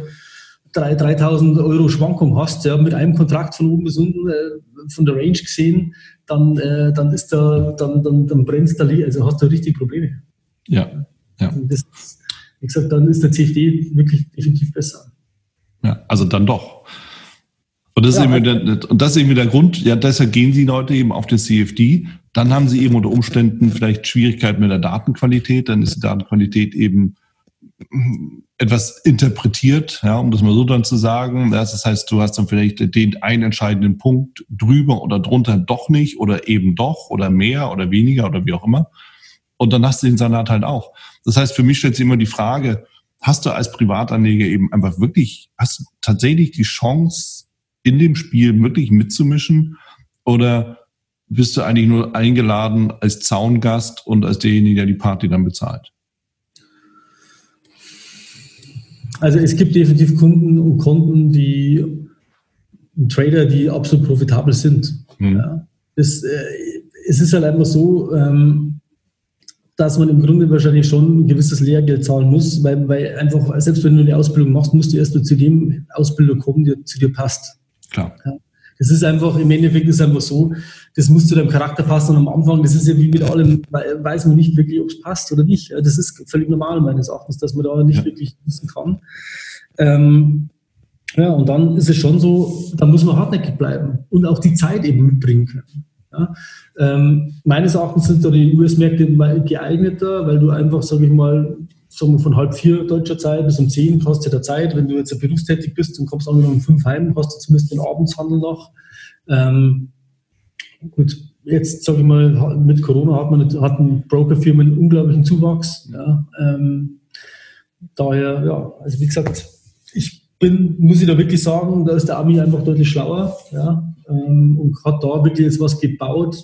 3.000 Euro Schwankung hast, ja, mit einem Kontrakt von oben bis unten, äh, von der Range gesehen, dann, äh, dann ist da, dann, dann, dann brennst da, also hast du richtig Probleme. Ja. ja. Das, wie gesagt, dann ist der CFD wirklich definitiv besser. Ja, also dann doch. Und das, ja, ist eben der, und das ist eben der Grund, ja, deshalb gehen Sie Leute eben auf den CFD. Dann haben Sie eben unter Umständen vielleicht Schwierigkeiten mit der Datenqualität. Dann ist die Datenqualität eben etwas interpretiert, ja, um das mal so dann zu sagen. Das heißt, du hast dann vielleicht den einen entscheidenden Punkt drüber oder drunter doch nicht oder eben doch oder mehr oder weniger oder wie auch immer. Und dann hast du den Salat halt auch. Das heißt, für mich stellt sich immer die Frage, hast du als Privatanleger eben einfach wirklich, hast du tatsächlich die Chance, in dem Spiel wirklich mitzumischen oder bist du eigentlich nur eingeladen als Zaungast und als derjenige, der die Party dann bezahlt? Also es gibt definitiv Kunden und Konten, die Trader, die absolut profitabel sind. Mhm. Ja. Das, äh, es ist halt einfach so, ähm, dass man im Grunde wahrscheinlich schon ein gewisses Lehrgeld zahlen muss, weil, weil einfach, selbst wenn du eine Ausbildung machst, musst du erst zu dem Ausbilder kommen, der zu dir passt. Klar. Ja. Das ist einfach, im Endeffekt ist es einfach so, das muss zu deinem Charakter passen und am Anfang, das ist ja wie mit allem, weiß man nicht wirklich, ob es passt oder nicht. Das ist völlig normal meines Erachtens, dass man da nicht ja. wirklich wissen kann. Ähm, ja, und dann ist es schon so, da muss man hartnäckig bleiben und auch die Zeit eben mitbringen können. Ja, ähm, meines Erachtens sind da die US-Märkte geeigneter, weil du einfach, sage ich mal, sagen wir von halb vier deutscher Zeit bis um zehn hast du der Zeit. Wenn du jetzt berufstätig bist und kommst dann um fünf heim, hast du zumindest den Abendshandel noch. Ähm, gut, jetzt sage ich mal, mit Corona hat man hatten Brokerfirmen einen unglaublichen Zuwachs. Ja, ähm, daher, ja, also wie gesagt, ich bin, muss ich da wirklich sagen, da ist der Ami einfach deutlich schlauer ja, ähm, und hat da wirklich jetzt was gebaut,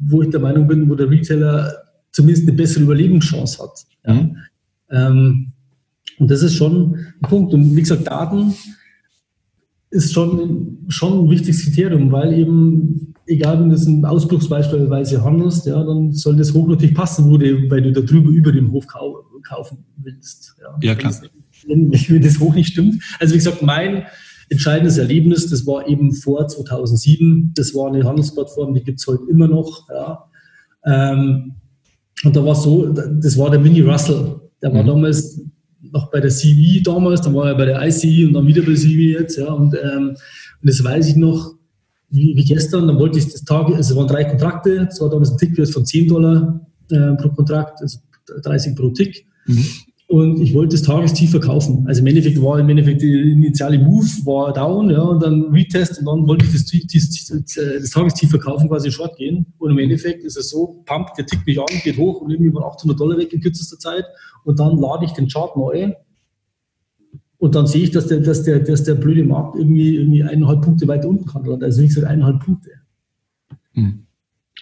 wo ich der Meinung bin, wo der Retailer zumindest eine bessere Überlebenschance hat. Ja. Mhm. Ähm, und das ist schon ein Punkt. Und wie gesagt, Daten ist schon, schon ein wichtiges Kriterium, weil eben, egal wenn du das ein Ausbruchsbeispielsweise handelst, ja, dann soll das hochnotig passen, wo du, weil du da drüber über dem Hof kau kaufen willst. Ja, ja klar. wenn, wenn das hoch nicht stimmt. Also wie gesagt, mein entscheidendes Erlebnis, das war eben vor 2007. Das war eine Handelsplattform, die gibt es heute immer noch. Ja. Ähm, und da war es so, das war der Mini Russell. Der war mhm. damals noch bei der CV damals, dann war er bei der ICE und dann wieder bei CV jetzt. Ja. Und, ähm, und das weiß ich noch, wie, wie, gestern, dann wollte ich das Tag, also es waren drei Kontrakte, es war damals ein Tickwert von 10 Dollar äh, pro Kontrakt, also 30 pro Tick. Mhm. Und ich wollte das Tagestief verkaufen. Also im Endeffekt war im Endeffekt der initiale Move war down, ja, und dann Retest und dann wollte ich das, das, das Tagestief verkaufen, quasi short gehen. Und im Endeffekt ist es so, pumpt, der tickt mich an, geht hoch und irgendwie von 800 Dollar weg in kürzester Zeit. Und dann lade ich den Chart neu. Und dann sehe ich, dass der, dass der, dass der blöde Markt irgendwie, irgendwie eineinhalb Punkte weiter unten kann. Also wie gesagt, eineinhalb Punkte. Mhm.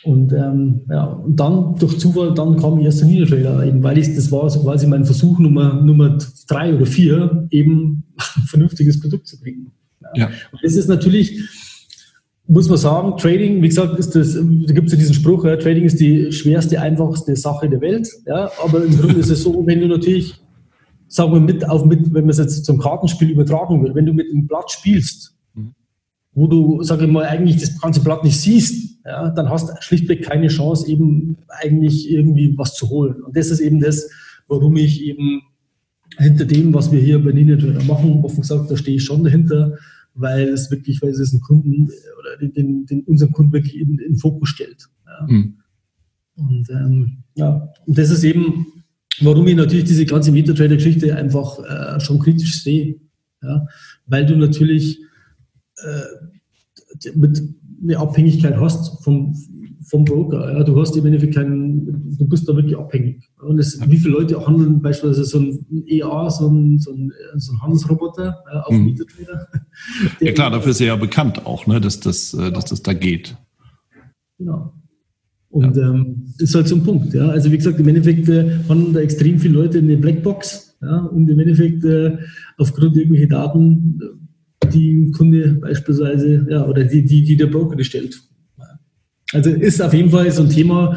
Und, ähm, ja, und dann durch Zufall, dann kam erst der Niedertrader, eben weil ich, das war so quasi mein Versuch Nummer, Nummer drei oder vier, eben ein (laughs) vernünftiges Produkt zu bringen. Ja. ja. Und das ist natürlich, muss man sagen, Trading, wie gesagt, ist das, da gibt es ja diesen Spruch, ja, Trading ist die schwerste, einfachste Sache der Welt. Ja, aber im Grunde ist es so, wenn du natürlich, sagen wir mit, auf mit, wenn man es jetzt zum Kartenspiel übertragen will, wenn du mit dem Blatt spielst, wo du, sage ich mal, eigentlich das ganze Blatt nicht siehst, ja, dann hast du schlichtweg keine Chance, eben eigentlich irgendwie was zu holen. Und das ist eben das, warum ich eben hinter dem, was wir hier bei Ninja machen, offen gesagt, da stehe ich schon dahinter, weil es wirklich, weil es einen Kunden oder den, den unseren Kunden wirklich in, in den Fokus stellt. Ja. Mhm. Und ähm, ja, und das ist eben, warum ich natürlich diese ganze MetaTrader-Geschichte einfach äh, schon kritisch sehe. Ja, weil du natürlich äh, mit eine Abhängigkeit hast vom, vom Broker. Ja, du hast im Endeffekt keinen, du bist da wirklich abhängig. Und es, wie viele Leute handeln beispielsweise so ein EA, so ein, so ein, so ein Handelsroboter äh, auf mhm. Mietertrader? (laughs) Ja klar, dafür ist er ja bekannt auch, ne, dass, das, äh, dass das da geht. Genau. Und ja. ähm, ist halt so ein Punkt. Ja. Also wie gesagt, im Endeffekt äh, handeln da extrem viele Leute in der Blackbox ja, und im Endeffekt äh, aufgrund irgendwelcher Daten die ein Kunde beispielsweise, ja, oder die, die, die der Broker stellt. Also ist auf jeden Fall so ein Thema,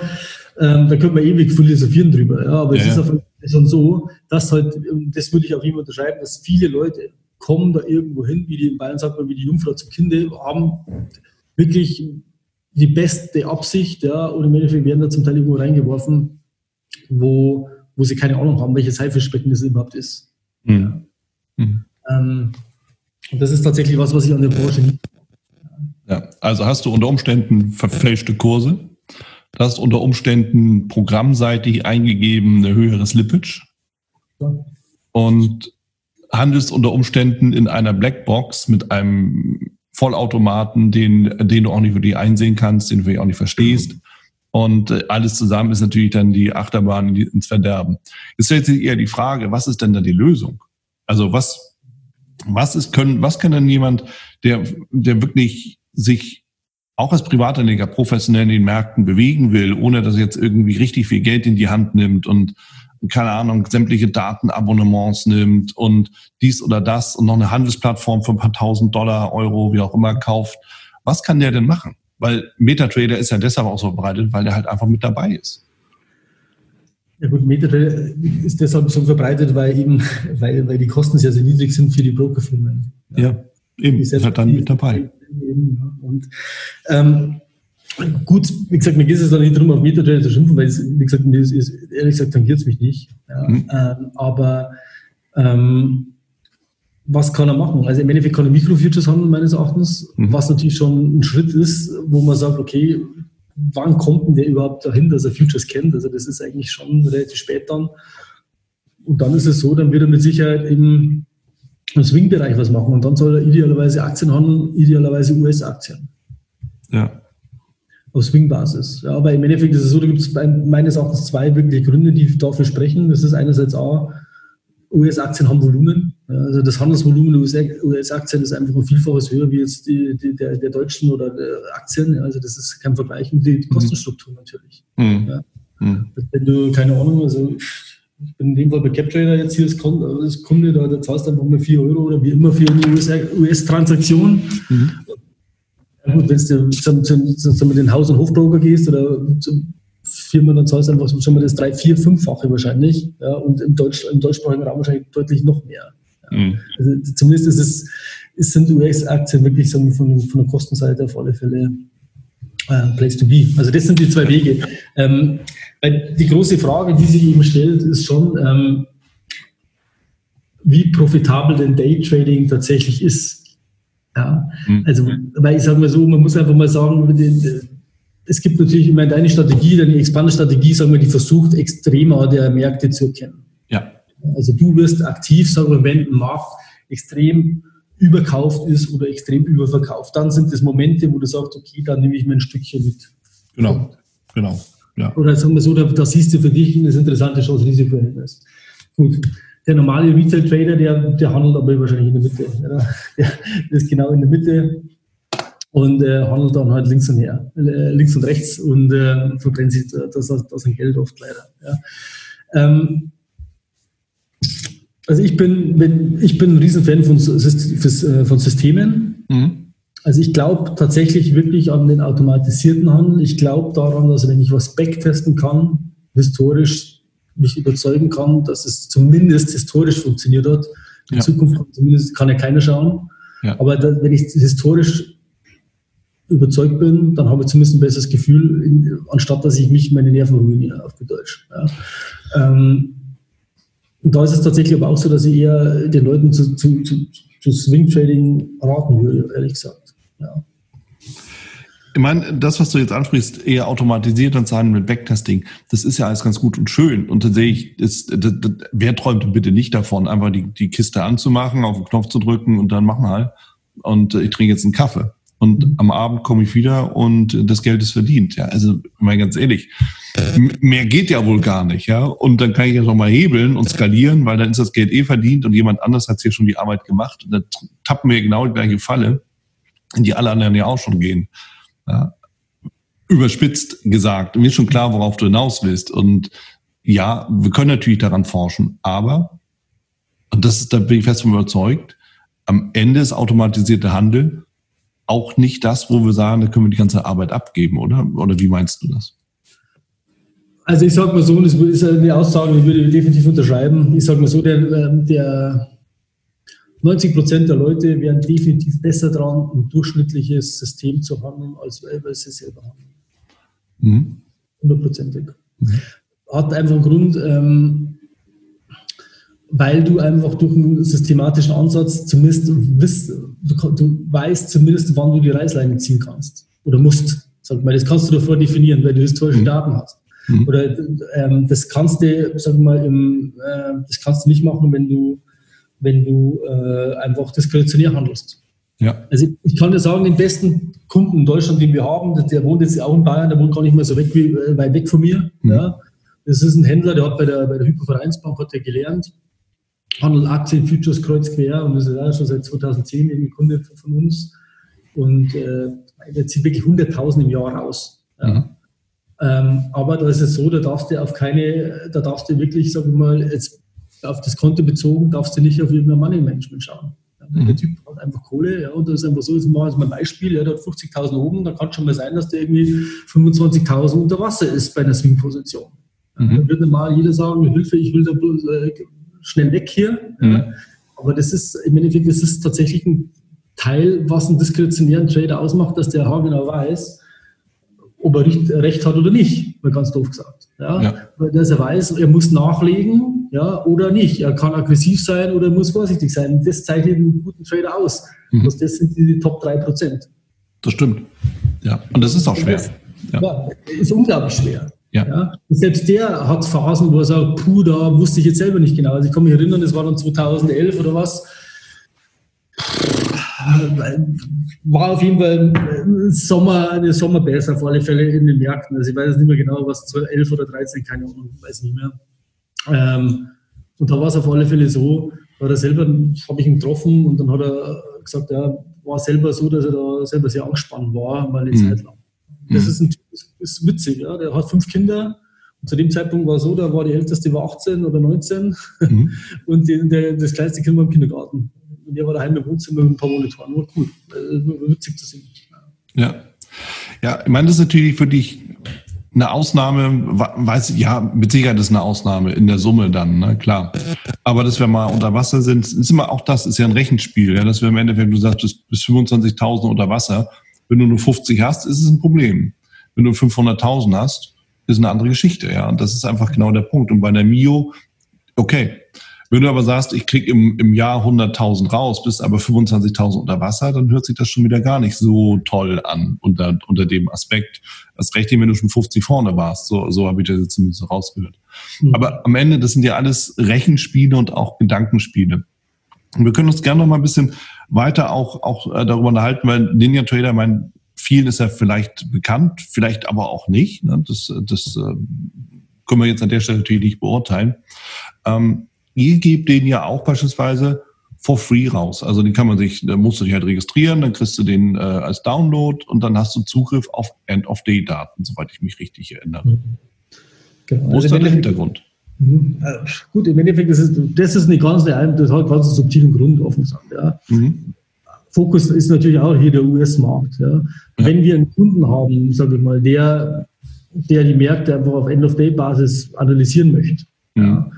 ähm, da können wir ewig philosophieren drüber, ja, aber ja, es ist auf schon so, dass halt, das würde ich auch immer unterschreiben, dass viele Leute kommen da irgendwo hin, wie die in Bayern sagt man, wie die Jungfrau zum Kinde, haben wirklich die beste Absicht, ja, und im Endeffekt werden da zum Teil irgendwo reingeworfen, wo, wo sie keine Ahnung haben, welches Haifischbecken das überhaupt ist. Mhm. Ja. Mhm. Ähm, und das ist tatsächlich was, was ich an der Branche nicht. Ja, also hast du unter Umständen verfälschte Kurse, du hast unter Umständen programmseitig eingegeben eine höhere Slippage ja. und handelst unter Umständen in einer Blackbox mit einem Vollautomaten, den, den du auch nicht wirklich einsehen kannst, den du auch nicht verstehst. Und äh, alles zusammen ist natürlich dann die Achterbahn ins Verderben. Jetzt stellt sich eher die Frage, was ist denn da die Lösung? Also was, was ist, können, was kann denn jemand, der, der wirklich sich auch als Privatanleger professionell in den Märkten bewegen will, ohne dass er jetzt irgendwie richtig viel Geld in die Hand nimmt und keine Ahnung, sämtliche Datenabonnements nimmt und dies oder das und noch eine Handelsplattform für ein paar tausend Dollar, Euro, wie auch immer kauft. Was kann der denn machen? Weil MetaTrader ist ja deshalb auch so verbreitet, weil der halt einfach mit dabei ist. Ja gut, MetaTrader ist deshalb so verbreitet, weil eben, weil, weil die Kosten sehr, sehr niedrig sind für die Brokerfirmen. Ja, ja eben, ist halt dann mit dabei. Eben, und ähm, gut, wie gesagt, mir geht es dann nicht darum, auf MetaTrader zu schimpfen, weil es, wie gesagt, mir ist, ehrlich gesagt, tangiert es mich nicht. Ja, mhm. ähm, aber ähm, was kann er machen? Also im Endeffekt kann er Mikrofutures handeln, meines Erachtens, mhm. was natürlich schon ein Schritt ist, wo man sagt, okay, wann kommt denn der überhaupt dahin, dass er Futures kennt? Also das ist eigentlich schon relativ spät dann. Und dann ist es so, dann wird er mit Sicherheit im, im Swing-Bereich was machen und dann soll er idealerweise Aktien handeln, idealerweise US-Aktien. Ja. Auf Swing-Basis. Ja, aber im Endeffekt ist es so, da gibt es meines Erachtens zwei wirkliche Gründe, die dafür sprechen. Das ist einerseits A, US-Aktien haben Volumen. Also das Handelsvolumen der US-Aktien ist einfach ein Vielfaches höher wie jetzt die, die der, der, deutschen oder der Aktien. Also das ist kein Vergleich. Und die, die mhm. Kostenstruktur natürlich. Mhm. Ja. Mhm. Wenn du, keine Ahnung, also ich bin in dem Fall bei CapTrader jetzt hier als Kunde, da, da zahlst du einfach mal 4 Euro oder wie immer für eine US-Transaktion. US mhm. Ja gut, wenn du zum, zum, zum, zum den Haus- und Hofbroker gehst oder zum Firmen, dann zahlst du einfach schon mal das drei, vier, fünffache wahrscheinlich. Ja, und im, Deutsch, im deutschsprachigen Raum wahrscheinlich deutlich noch mehr. Mhm. Also zumindest ist es, ist, sind US-Aktien wirklich so von, von der Kostenseite auf alle Fälle äh, Place to be. Also das sind die zwei Wege. Ähm, die große Frage, die sich eben stellt, ist schon, ähm, wie profitabel denn Daytrading tatsächlich ist. Ja, mhm. also, weil ich sage mal so, man muss einfach mal sagen, es gibt natürlich, ich meine, deine Strategie, deine Expander-Strategie, sagen wir, die versucht, extremer der Märkte zu erkennen. Also du wirst aktiv, sagen wir, wenn ein Markt extrem überkauft ist oder extrem überverkauft, dann sind das Momente, wo du sagst, okay, dann nehme ich mir ein Stückchen mit. Genau, genau. Ja. Oder sagen wir so, da, da siehst du für dich das interessante Chance-Risiko-Verhältnis. Gut der normale Retail-Trader, der, der handelt aber wahrscheinlich in der Mitte. Ja. Der, ist genau in der Mitte und äh, handelt dann halt links und her, äh, links und rechts und äh, verbrennt sich das, das sein Geld oft leider. Ja. Ähm, also ich bin, bin, ich bin ein Riesenfan von, äh, von Systemen. Mhm. Also ich glaube tatsächlich wirklich an den automatisierten Handel. Ich glaube daran, dass wenn ich was backtesten kann, historisch mich überzeugen kann, dass es zumindest historisch funktioniert hat. In ja. Zukunft zumindest kann ja keiner schauen. Ja. Aber da, wenn ich historisch überzeugt bin, dann habe ich zumindest ein besseres Gefühl, in, anstatt dass ich mich meine Nerven ruiniere, auf Deutsch. Ja. Ähm, und da ist es tatsächlich aber auch so, dass ich eher den Leuten zu, zu, zu, zu Swing Trading raten würde, ehrlich gesagt. Ja. Ich meine, das, was du jetzt ansprichst, eher automatisiert und Zahlen mit Backtesting, das ist ja alles ganz gut und schön. Und dann sehe ich, das, das, wer träumt bitte nicht davon, einfach die, die Kiste anzumachen, auf den Knopf zu drücken und dann mach mal. Und ich trinke jetzt einen Kaffee. Und mhm. am Abend komme ich wieder und das Geld ist verdient. Ja, also mal ganz ehrlich, mehr geht ja wohl gar nicht. Ja, und dann kann ich ja noch mal hebeln und skalieren, weil dann ist das Geld eh verdient und jemand anders hat hier schon die Arbeit gemacht. Und dann tappen wir genau die gleiche Falle, in die alle anderen ja auch schon gehen. Ja, überspitzt gesagt. Mir ist schon klar, worauf du hinaus willst. Und ja, wir können natürlich daran forschen, aber, und das ist, da bin ich fest von überzeugt, am Ende ist automatisierte Handel auch nicht das, wo wir sagen, da können wir die ganze Arbeit abgeben, oder? Oder wie meinst du das? Also ich sage mal so, das ist eine Aussage, die würde ich definitiv unterschreiben. Ich sage mal so, der, ähm, der 90 Prozent der Leute wären definitiv besser dran, ein durchschnittliches System zu handeln, als weil sie selber handeln. Mhm. Hundertprozentig. Mhm. Hat einfach einen Grund, ähm, weil du einfach durch einen systematischen Ansatz zumindest wisst, du, du, weißt zumindest, wann du die Reißleine ziehen kannst oder musst. Sag mal, das kannst du davor definieren, weil du historische mhm. Daten hast. Mhm. Oder ähm, das kannst du, sag mal, im, äh, das kannst du nicht machen, wenn du wenn du äh, einfach diskretionär handelst. Ja. Also ich kann dir sagen, den besten Kunden in Deutschland, den wir haben, der wohnt jetzt auch in Bayern, der wohnt gar nicht mehr so weg wie, äh, weit weg von mir. Mhm. Ja. Das ist ein Händler, der hat bei der, bei der Hypovereinsbank hat er gelernt, handelt Aktien, Futures kreuz quer und das ist ja schon seit 2010 ein Kunde von uns. Und äh, der zieht wirklich 100.000 im Jahr raus. Ja. Mhm. Ähm, aber da ist es so, da darfst du auf keine, da darfst du wirklich, sag ich mal, jetzt auf das Konto bezogen darfst du nicht auf irgendein Money Management schauen. Mhm. Der Typ hat einfach Kohle, ja, und das ist einfach so, jetzt machen wir jetzt mal ein Beispiel, ja, der hat 50.000 oben, da kann schon mal sein, dass der irgendwie 25.000 unter Wasser ist bei einer Swing-Position. Mhm. Dann würde mal jeder sagen, Hilfe, ich will da bloß äh, schnell weg hier. Mhm. Aber das ist, im Endeffekt, das ist tatsächlich ein Teil, was einen diskretionären Trader ausmacht, dass der haargenau weiß, ob er recht hat oder nicht, mal ganz doof gesagt. Ja? ja. Dass er weiß, er muss nachlegen ja, oder nicht. Er kann aggressiv sein oder muss vorsichtig sein. Das zeichnet einen guten Trader aus. Mhm. Das, sind die Top 3%. Das stimmt. Ja, und das ist auch schwer. Das, ja. ja. ist unglaublich schwer. Ja. ja. selbst der hat Phasen, wo er sagt, puh, da wusste ich jetzt selber nicht genau. Also ich kann mich erinnern, das war dann 2011 oder was war auf jeden Fall Sommer, eine Sommerbase auf alle Fälle in den Märkten. Also ich weiß nicht mehr genau, was 11 oder 13, keine Ahnung, weiß nicht mehr. Ähm, und da war es auf alle Fälle so, war er selber, habe ich ihn getroffen und dann hat er gesagt, ja, war selber so, dass er da selber sehr angespannt war, mal eine mhm. Zeit lang. Das mhm. ist, ein, ist witzig, ja. Der hat fünf Kinder und zu dem Zeitpunkt war es so, da war die älteste war 18 oder 19 mhm. (laughs) und die, der, das kleinste Kind war im Kindergarten. Und der war daheim im Wohnzimmer mit ein paar Monitoren. War cool. War witzig zu sehen. Ja. Ja, ich meine, das ist natürlich für dich eine Ausnahme, weiß ich, ja, mit Sicherheit ist eine Ausnahme in der Summe dann, ne, klar. Aber dass wir mal unter Wasser sind, ist immer auch das, ist ja ein Rechenspiel, ja, dass wir im Endeffekt, du sagst, bis 25.000 unter Wasser, wenn du nur 50 hast, ist es ein Problem. Wenn du 500.000 hast, ist eine andere Geschichte, ja. Und das ist einfach genau der Punkt. Und bei der Mio, okay, wenn du aber sagst, ich krieg im, im Jahr 100.000 raus, bist aber 25.000 unter Wasser, dann hört sich das schon wieder gar nicht so toll an unter, unter dem Aspekt. Das recht, wenn du schon 50 vorne warst. So, so habe ich das jetzt zumindest rausgehört. Mhm. Aber am Ende, das sind ja alles Rechenspiele und auch Gedankenspiele. Und wir können uns gerne noch mal ein bisschen weiter auch, auch äh, darüber unterhalten, weil Ninja Trader, mein, vielen ist ja vielleicht bekannt, vielleicht aber auch nicht. Ne? Das, das äh, können wir jetzt an der Stelle natürlich nicht beurteilen. Ähm, ihr gebt den ja auch beispielsweise for free raus. Also den kann man sich, da musst du dich halt registrieren, dann kriegst du den äh, als Download und dann hast du Zugriff auf End-of-Day-Daten, soweit ich mich richtig erinnere. Mhm. Genau. Wo also ist da der Hintergrund? Mhm. Äh, gut, im Endeffekt, das ist, das ist eine ganz, das hat ganz einen subtilen Grund, offen gesagt. Ja. Mhm. Fokus ist natürlich auch hier der US-Markt. Ja. Wenn wir einen Kunden haben, sage ich mal, der, der die Märkte einfach auf End-of-Day-Basis analysieren möchte, ja,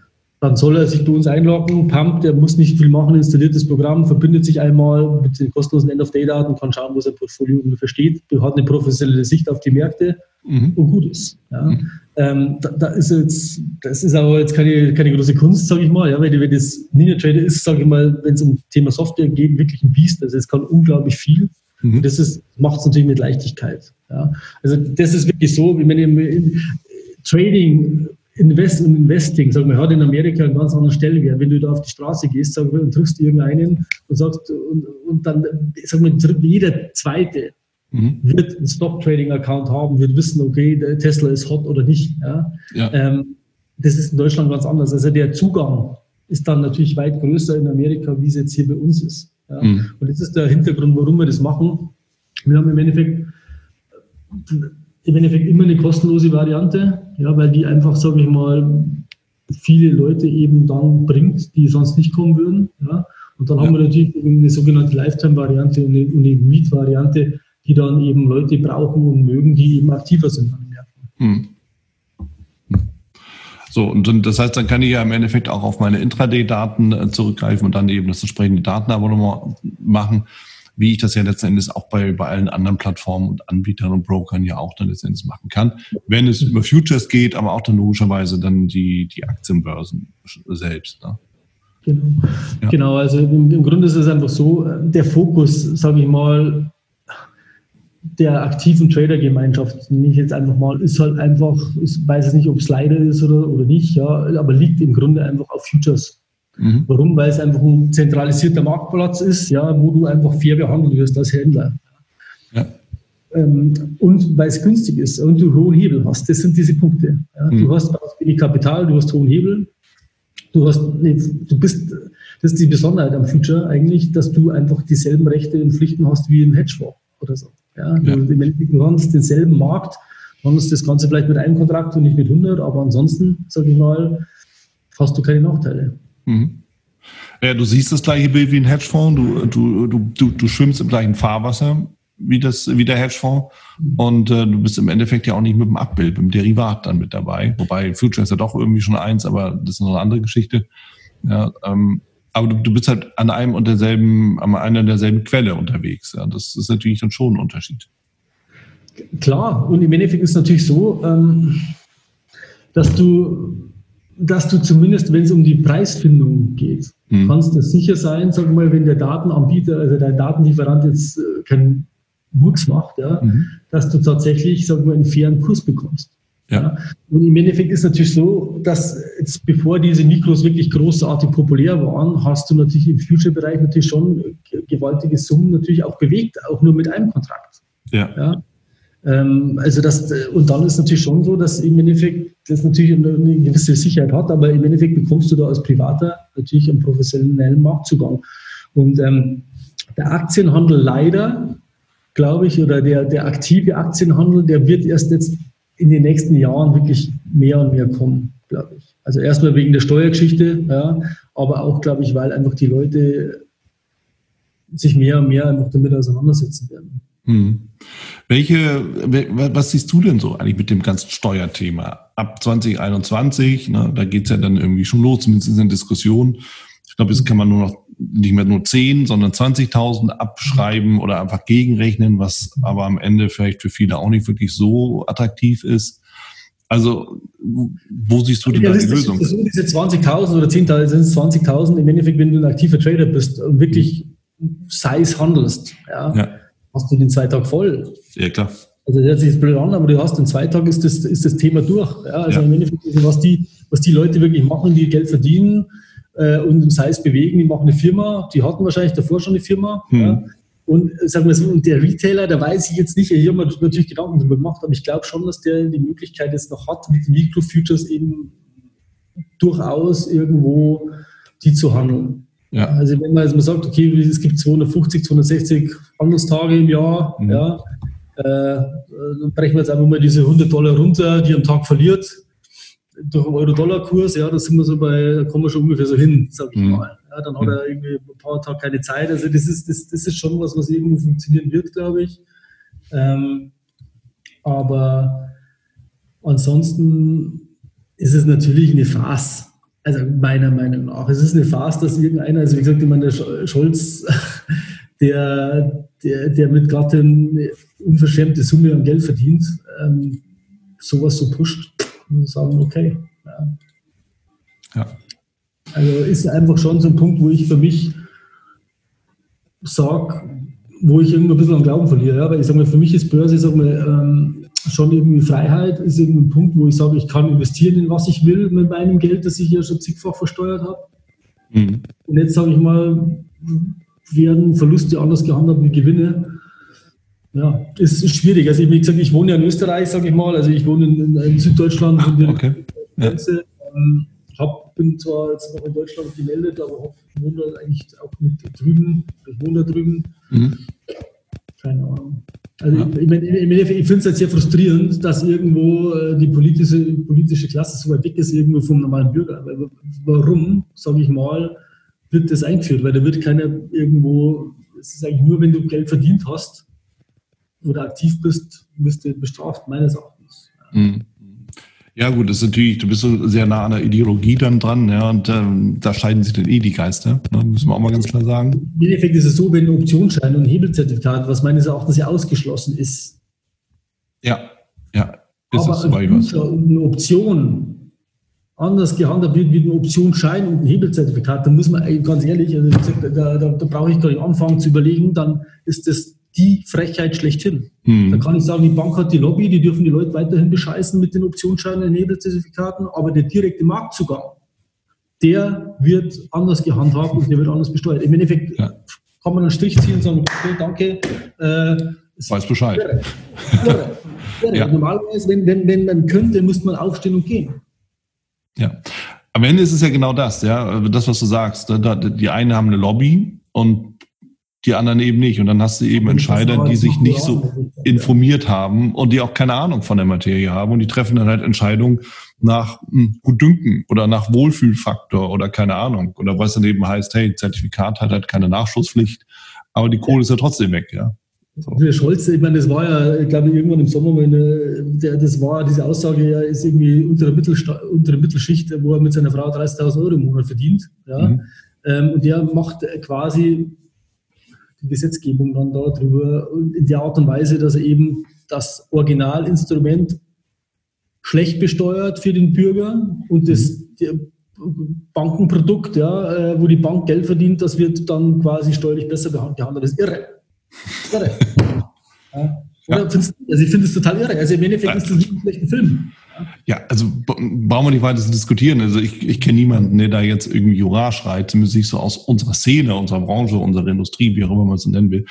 dann soll er sich bei uns einloggen, pumpt, der muss nicht viel machen, installiert das Programm, verbindet sich einmal mit den kostenlosen End-of-Day-Daten, kann schauen, wo sein Portfolio ungefähr steht, hat eine professionelle Sicht auf die Märkte mhm. und gut ist. Ja. Mhm. Ähm, da, da, ist jetzt, das ist aber jetzt keine, keine große Kunst, sage ich mal, ja, weil, weil das Ninja Trader ist, sage ich mal, wenn es um Thema Software geht, wirklich ein Biest. Also es kann unglaublich viel. Mhm. Und das macht es natürlich mit Leichtigkeit. Ja. Also das ist wirklich so, wenn ihr Trading Invest und Investing, sagen wir, hat in Amerika einen ganz anderen Stellenwert. Wenn du da auf die Straße gehst sag wir, und triffst irgendeinen und sagst, und, und dann, sag mal, jeder Zweite mhm. wird einen Stock-Trading-Account haben, wird wissen, okay, der Tesla ist hot oder nicht. Ja? ja. Ähm, das ist in Deutschland ganz anders. Also der Zugang ist dann natürlich weit größer in Amerika, wie es jetzt hier bei uns ist. Ja? Mhm. Und das ist der Hintergrund, warum wir das machen. Wir haben im Endeffekt im Endeffekt immer eine kostenlose Variante, ja, weil die einfach, sage ich mal, viele Leute eben dann bringt, die sonst nicht kommen würden. Ja. Und dann ja. haben wir natürlich eine sogenannte Lifetime-Variante und eine, eine Miet-Variante, die dann eben Leute brauchen und mögen, die eben aktiver sind an den Märkten. Hm. So, und das heißt, dann kann ich ja im Endeffekt auch auf meine Intraday-Daten äh, zurückgreifen und dann eben das entsprechende Datenabonnement machen wie ich das ja letzten Endes auch bei, bei allen anderen Plattformen und Anbietern und Brokern ja auch dann letztendlich machen kann. Wenn es über Futures geht, aber auch dann logischerweise dann die, die Aktienbörsen selbst. Ne? Genau. Ja. genau, also im, im Grunde ist es einfach so, der Fokus, sage ich mal, der aktiven Trader-Gemeinschaft, nenne ich jetzt einfach mal, ist halt einfach, ich weiß es nicht, ob es leider ist oder, oder nicht, ja, aber liegt im Grunde einfach auf Futures. Mhm. Warum? Weil es einfach ein zentralisierter Marktplatz ist, ja, wo du einfach fair behandelt wirst als Händler. Ja. Ähm, und weil es günstig ist und du hohen Hebel hast. Das sind diese Punkte. Ja. Mhm. Du hast wenig Kapital, du hast hohen Hebel. Du hast, nee, du bist, das ist die Besonderheit am Future eigentlich, dass du einfach dieselben Rechte und Pflichten hast wie ein Hedgefonds oder so. Ja. ja. Du, du hast denselben Markt, hast das Ganze vielleicht mit einem Kontrakt und nicht mit 100, aber ansonsten, sage ich mal, hast du keine Nachteile. Mhm. Ja, du siehst das gleiche Bild wie ein Hedgefonds, du, du, du, du, du schwimmst im gleichen Fahrwasser wie, das, wie der Hedgefonds und äh, du bist im Endeffekt ja auch nicht mit dem Abbild, mit dem Derivat dann mit dabei. Wobei Future ist ja doch irgendwie schon eins, aber das ist noch eine andere Geschichte. Ja, ähm, aber du, du bist halt an einem und derselben, an einer derselben Quelle unterwegs. Ja. Das ist natürlich dann schon ein Unterschied. Klar, und im Endeffekt ist es natürlich so, ähm, dass du dass du zumindest, wenn es um die Preisfindung geht, mhm. kannst du sicher sein, sag mal, wenn der Datenanbieter, also dein Datenlieferant jetzt äh, keinen Murks macht, ja, mhm. dass du tatsächlich, sag mal, einen fairen Kurs bekommst. Ja. Und im Endeffekt ist natürlich so, dass jetzt bevor diese Mikros wirklich großartig populär waren, hast du natürlich im Future-Bereich natürlich schon gewaltige Summen natürlich auch bewegt, auch nur mit einem Kontrakt. Ja. ja. Ähm, also das, und dann ist natürlich schon so, dass im Endeffekt das natürlich eine gewisse Sicherheit hat, aber im Endeffekt bekommst du da als Privater natürlich einen professionellen Marktzugang. Und ähm, der Aktienhandel leider, glaube ich, oder der, der aktive Aktienhandel, der wird erst jetzt in den nächsten Jahren wirklich mehr und mehr kommen, glaube ich. Also erstmal wegen der Steuergeschichte, ja, aber auch, glaube ich, weil einfach die Leute sich mehr und mehr einfach damit auseinandersetzen werden. Hm. Welche, was siehst du denn so eigentlich mit dem ganzen Steuerthema? Ab 2021, ne, da geht's ja dann irgendwie schon los, zumindest in der Diskussion. Ich glaube, jetzt kann man nur noch nicht mehr nur 10, sondern 20.000 abschreiben oder einfach gegenrechnen, was aber am Ende vielleicht für viele auch nicht wirklich so attraktiv ist. Also, wo siehst du denn da die Lösung? Das sind diese 20.000 oder 10.000, sind es 20.000 im Endeffekt, wenn du ein aktiver Trader bist und wirklich Size handelst, ja, ja. hast du den zwei Tag voll. Ja, klar. Also das hört sich jetzt blöd an, aber du hast in zwei Tagen ist das, ist das Thema durch. Ja, also ja. im Endeffekt, was die, was die Leute wirklich machen, die Geld verdienen, äh, und im Size bewegen, die machen eine Firma, die hatten wahrscheinlich davor schon eine Firma. Hm. Ja. Und sagen wir so, und der Retailer, da weiß ich jetzt nicht, hier haben wir natürlich Gedanken darüber gemacht, aber ich glaube schon, dass der die Möglichkeit jetzt noch hat, mit den Microfutures eben durchaus irgendwo die zu handeln. Ja. Also wenn man, also man sagt, okay, es gibt 250, 260 Handelstage im Jahr, mhm. ja, äh, dann brechen wir jetzt einfach mal diese 100 Dollar runter, die am Tag verliert durch den Euro-Dollar-Kurs, ja, da sind wir so bei, da kommen wir schon ungefähr so hin, sag ich mhm. mal. Ja, dann hat er irgendwie ein paar Tage keine Zeit. Also das ist, das, das ist schon was, was irgendwo funktionieren wird, glaube ich. Ähm, aber ansonsten ist es natürlich eine Farce. Also meiner Meinung nach. Es ist eine Farce, dass irgendeiner, also wie gesagt, ich meine, der Scholz, (laughs) der, der, der mit gerade eine unverschämte Summe an Geld verdient, ähm, sowas so pusht und sagen, okay. Ja. ja. Also ist einfach schon so ein Punkt, wo ich für mich sage, wo ich irgendwo ein bisschen am Glauben verliere. Ja? Weil ich sage mal, für mich ist Börse sag mal, ähm, schon irgendwie Freiheit, ist irgendwie ein Punkt, wo ich sage, ich kann investieren in was ich will mit meinem Geld, das ich ja schon zigfach versteuert habe. Mhm. Und jetzt sage ich mal, werden Verluste anders gehandhabt wie Gewinne ja, es ist schwierig. Also, wie gesagt, ich wohne ja in Österreich, sage ich mal. Also, ich wohne in, in Süddeutschland. Ah, okay. Grenze. Ja. Ähm, hab, bin zwar jetzt noch in Deutschland gemeldet, aber hab, wohne eigentlich auch mit drüben. Ich wohne da drüben. Mhm. Keine Ahnung. Also ja. ich, ich, ich finde es halt sehr frustrierend, dass irgendwo äh, die politische, politische Klasse so weit weg ist, irgendwo vom normalen Bürger. Warum, sage ich mal, wird das eingeführt? Weil da wird keiner irgendwo, es ist eigentlich nur, wenn du Geld verdient hast, oder aktiv bist, wirst du bestraft, meines Erachtens. Mhm. Ja, gut, das ist natürlich, du bist so sehr nah an der Ideologie dann dran, ja, und ähm, da scheiden sich dann eh die Geister, ne, müssen wir auch mal ganz klar sagen. Im Endeffekt ist es so, wenn ein Optionsschein und ein Hebelzertifikat, was meines Erachtens ja ausgeschlossen ist. Ja, ja, ist aber es eine Option anders gehandhabt wird wie ein Optionsschein und ein Hebelzertifikat, dann muss man ganz ehrlich, also da, da, da brauche ich gar nicht anfangen zu überlegen, dann ist das die Frechheit schlechthin. Mhm. Da kann ich sagen, die Bank hat die Lobby, die dürfen die Leute weiterhin bescheißen mit den Optionsscheinen und Nebelzertifikaten, aber der direkte Marktzugang, der wird anders gehandhabt und der wird anders besteuert. Im Endeffekt ja. kann man einen Strich ziehen und sagen, okay, danke. Äh, Weiß Bescheid. Wäre, wäre, wäre. Ja. Normalerweise, wenn, wenn, wenn man könnte, müsste man aufstehen und gehen. Ja. Am Ende ist es ja genau das, ja, das, was du sagst. Die einen haben eine Lobby und die anderen eben nicht. Und dann hast du eben Entscheider, die sich nicht so informiert haben und die auch keine Ahnung von der Materie haben und die treffen dann halt Entscheidungen nach hm, Gutdünken oder nach Wohlfühlfaktor oder keine Ahnung. Oder was dann eben heißt, hey, Zertifikat hat halt keine Nachschusspflicht, aber die Kohle ist ja trotzdem weg, ja. So. Der Scholz, ich meine, das war ja, ich glaube, irgendwann im Sommer, meine, der, das war diese Aussage, er ist irgendwie unter der, unter der Mittelschicht, wo er mit seiner Frau 30.000 Euro im Monat verdient. Ja. Mhm. Ähm, und der macht quasi die Gesetzgebung dann darüber in der Art und Weise, dass er eben das Originalinstrument schlecht besteuert für den Bürger und das Bankenprodukt, ja, äh, wo die Bank Geld verdient, das wird dann quasi steuerlich besser behandelt. Das ist irre. irre. (laughs) Ja. Ja. Also ich finde es total irre. Also im Endeffekt ist das nicht ein schlechter Film. Ja, also brauchen wir nicht weiter zu diskutieren. Also ich, ich kenne niemanden, der da jetzt irgendwie Jura schreit, zumindest nicht so aus unserer Szene, unserer Branche, unserer Industrie, wie auch immer man es nennen will.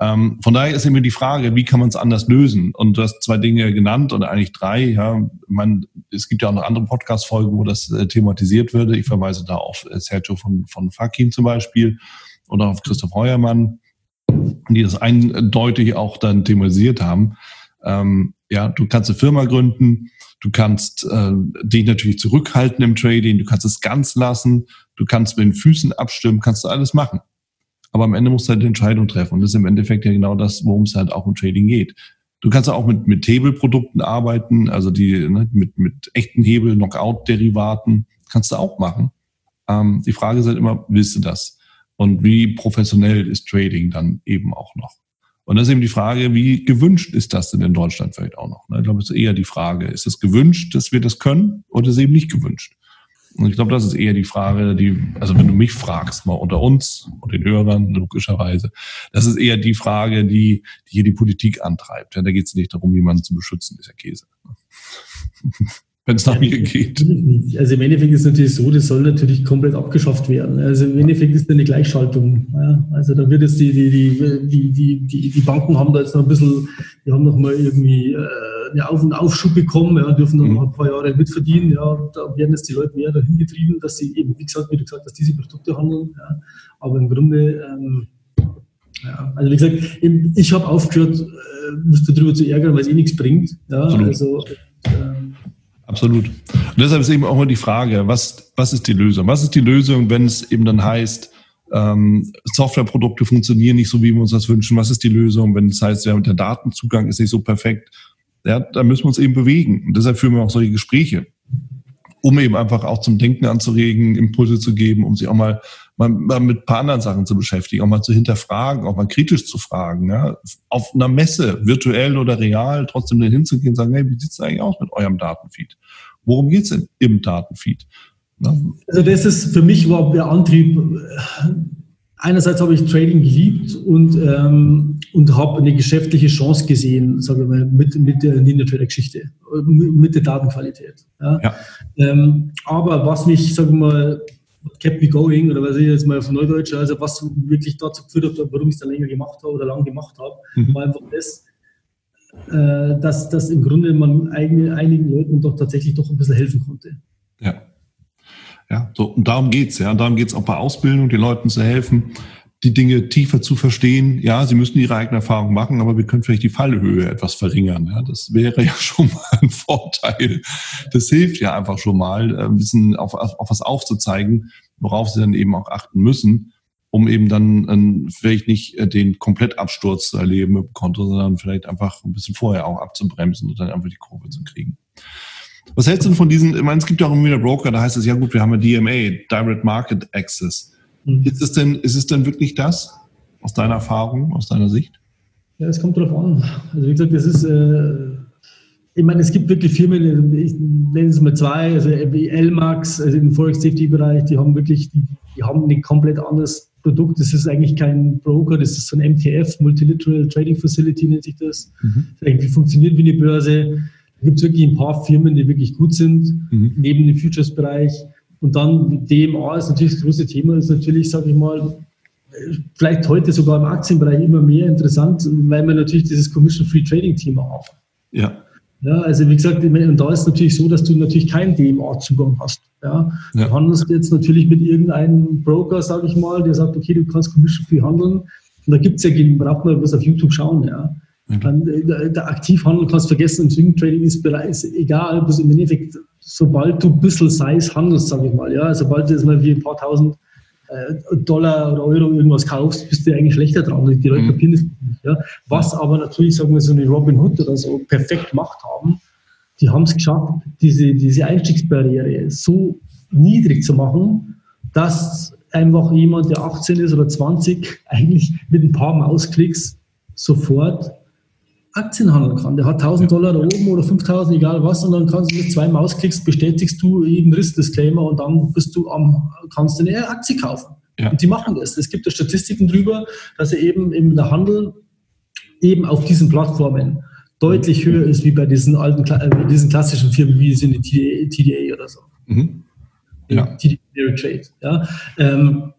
Ähm, von daher ist immer die Frage, wie kann man es anders lösen? Und du hast zwei Dinge genannt oder eigentlich drei. Ja, man, es gibt ja auch noch andere Podcast-Folgen, wo das äh, thematisiert würde. Ich verweise da auf äh, Sergio von, von Fakim zum Beispiel oder auf Christoph Heuermann, die das eindeutig auch dann thematisiert haben. Ähm, ja, du kannst eine Firma gründen, Du kannst äh, dich natürlich zurückhalten im Trading, du kannst es ganz lassen, du kannst mit den Füßen abstimmen, kannst du alles machen. Aber am Ende musst du halt eine Entscheidung treffen. Und das ist im Endeffekt ja genau das, worum es halt auch im Trading geht. Du kannst auch mit, mit Hebelprodukten arbeiten, also die ne, mit, mit echten Hebel, Knockout-Derivaten, kannst du auch machen. Ähm, die Frage ist halt immer, willst du das? Und wie professionell ist Trading dann eben auch noch? Und das ist eben die Frage, wie gewünscht ist das denn in Deutschland vielleicht auch noch? Ne? Ich glaube, es ist eher die Frage, ist es gewünscht, dass wir das können oder ist es eben nicht gewünscht? Und ich glaube, das ist eher die Frage, die, also wenn du mich fragst, mal unter uns und den Hörern, logischerweise, das ist eher die Frage, die, die hier die Politik antreibt. Ja, da geht es nicht darum, jemanden zu beschützen, ist ja Käse. (laughs) wenn es nach ja, mir geht. Also im Endeffekt ist es natürlich so, das soll natürlich komplett abgeschafft werden. Also im Endeffekt ist es eine Gleichschaltung. Ja, also da wird es die, die, die, die, die, die Banken haben da jetzt noch ein bisschen, die haben noch mal irgendwie äh, einen Auf- und Aufschub bekommen, ja, dürfen noch mhm. ein paar Jahre mitverdienen. Ja, da werden jetzt die Leute mehr dahin getrieben, dass sie eben, wie gesagt, wie du gesagt hast, diese Produkte handeln. Ja. Aber im Grunde, ähm, ja, also wie gesagt, ich habe aufgehört, äh, mich darüber zu ärgern, weil es eh nichts bringt. Ja, also äh, Absolut. Und deshalb ist eben auch immer die Frage, was, was ist die Lösung? Was ist die Lösung, wenn es eben dann heißt, ähm, Softwareprodukte funktionieren nicht so, wie wir uns das wünschen? Was ist die Lösung, wenn es heißt, ja, der Datenzugang ist nicht so perfekt? Ja, da müssen wir uns eben bewegen. Und deshalb führen wir auch solche Gespräche um eben einfach auch zum Denken anzuregen, Impulse zu geben, um sich auch mal, mal, mal mit ein paar anderen Sachen zu beschäftigen, auch mal zu hinterfragen, auch mal kritisch zu fragen. Ja? Auf einer Messe, virtuell oder real, trotzdem dann hinzugehen und sagen, hey, wie sieht's eigentlich aus mit eurem Datenfeed? Worum geht's denn im Datenfeed? Ja? Also das ist für mich war der Antrieb, einerseits habe ich Trading geliebt und, ähm, und habe eine geschäftliche Chance gesehen, sagen wir mal, mit, mit der Ninja-Trader-Geschichte, mit der Datenqualität. Ja. ja. Ähm, aber was mich, sagen wir mal, kept me going oder was ich jetzt mal auf Neudeutsch, also was wirklich dazu geführt hat, warum ich es dann länger gemacht habe oder lang gemacht habe, mhm. war einfach das, äh, dass, dass im Grunde man eigene, einigen Leuten doch tatsächlich doch ein bisschen helfen konnte. Ja. Ja, so, und darum geht's ja. Und darum geht's auch bei Ausbildung, den Leuten zu helfen, die Dinge tiefer zu verstehen. Ja, sie müssen ihre eigene Erfahrung machen, aber wir können vielleicht die Fallhöhe etwas verringern. Ja, das wäre ja (laughs) schon mal ein Vorteil. Das hilft ja einfach schon mal, ein bisschen auf, auf was aufzuzeigen, worauf sie dann eben auch achten müssen, um eben dann ähm, vielleicht nicht äh, den Komplettabsturz zu erleben im Konto, sondern vielleicht einfach ein bisschen vorher auch abzubremsen und dann einfach die Kurve zu kriegen. Was hältst du denn von diesen, ich meine, es gibt ja auch immer wieder Broker, da heißt es, ja gut, wir haben ja DMA, Direct Market Access. Mhm. Ist es denn, ist es denn wirklich das? Aus deiner Erfahrung, aus deiner Sicht? Ja, es kommt darauf an. Also wie gesagt, das ist, äh, ich meine, es gibt wirklich Firmen, ich nenne es mal zwei, also wie LMAX, also im Forex Safety Bereich, die haben wirklich, die, die haben ein komplett anderes Produkt. Das ist eigentlich kein Broker, das ist so ein MTF, Multilateral Trading Facility nennt sich das. Mhm. das irgendwie funktioniert wie eine Börse. Da gibt es wirklich ein paar Firmen, die wirklich gut sind, mhm. neben dem Futures-Bereich. Und dann DMA ist natürlich das große Thema, ist natürlich, sage ich mal, vielleicht heute sogar im Aktienbereich immer mehr interessant, weil man natürlich dieses Commission-Free Trading-Thema hat. Ja. Ja, also wie gesagt, und da ist es natürlich so, dass du natürlich keinen DMA-Zugang hast. Ja. ja. Du handelst jetzt natürlich mit irgendeinem Broker, sage ich mal, der sagt, okay, du kannst Commission-Free handeln. Und da gibt es ja, braucht man was auf YouTube schauen, ja. Dann, der, der Aktivhandel kannst du vergessen, im Swing Trading ist bereits egal, bis im Endeffekt, sobald du ein bisschen Size handelst, sage ich mal, ja, sobald du jetzt mal wie ein paar tausend äh, Dollar oder Euro irgendwas kaufst, bist du eigentlich schlechter dran. Die Leute mhm. kapieren das nicht. Ja. Was aber natürlich, sagen wir so eine Robin Hood oder so perfekt gemacht haben, die haben es geschafft, diese, diese Einstiegsbarriere so niedrig zu machen, dass einfach jemand, der 18 ist oder 20, eigentlich mit ein paar Mausklicks sofort Aktien handeln kann. Der hat 1000 Dollar da oben oder 5000, egal was, und dann kannst du mit zwei Mausklicks bestätigst du jeden Risk-Disclaimer und dann bist du am, kannst du eine Aktie kaufen. Ja. Und die machen das. Es gibt da Statistiken drüber, dass er eben im Handel eben auf diesen Plattformen deutlich höher ist wie bei diesen alten, äh, diesen klassischen Firmen wie sind die TDA oder so. Mhm. Ja. TDA Trade. Ja. Ähm,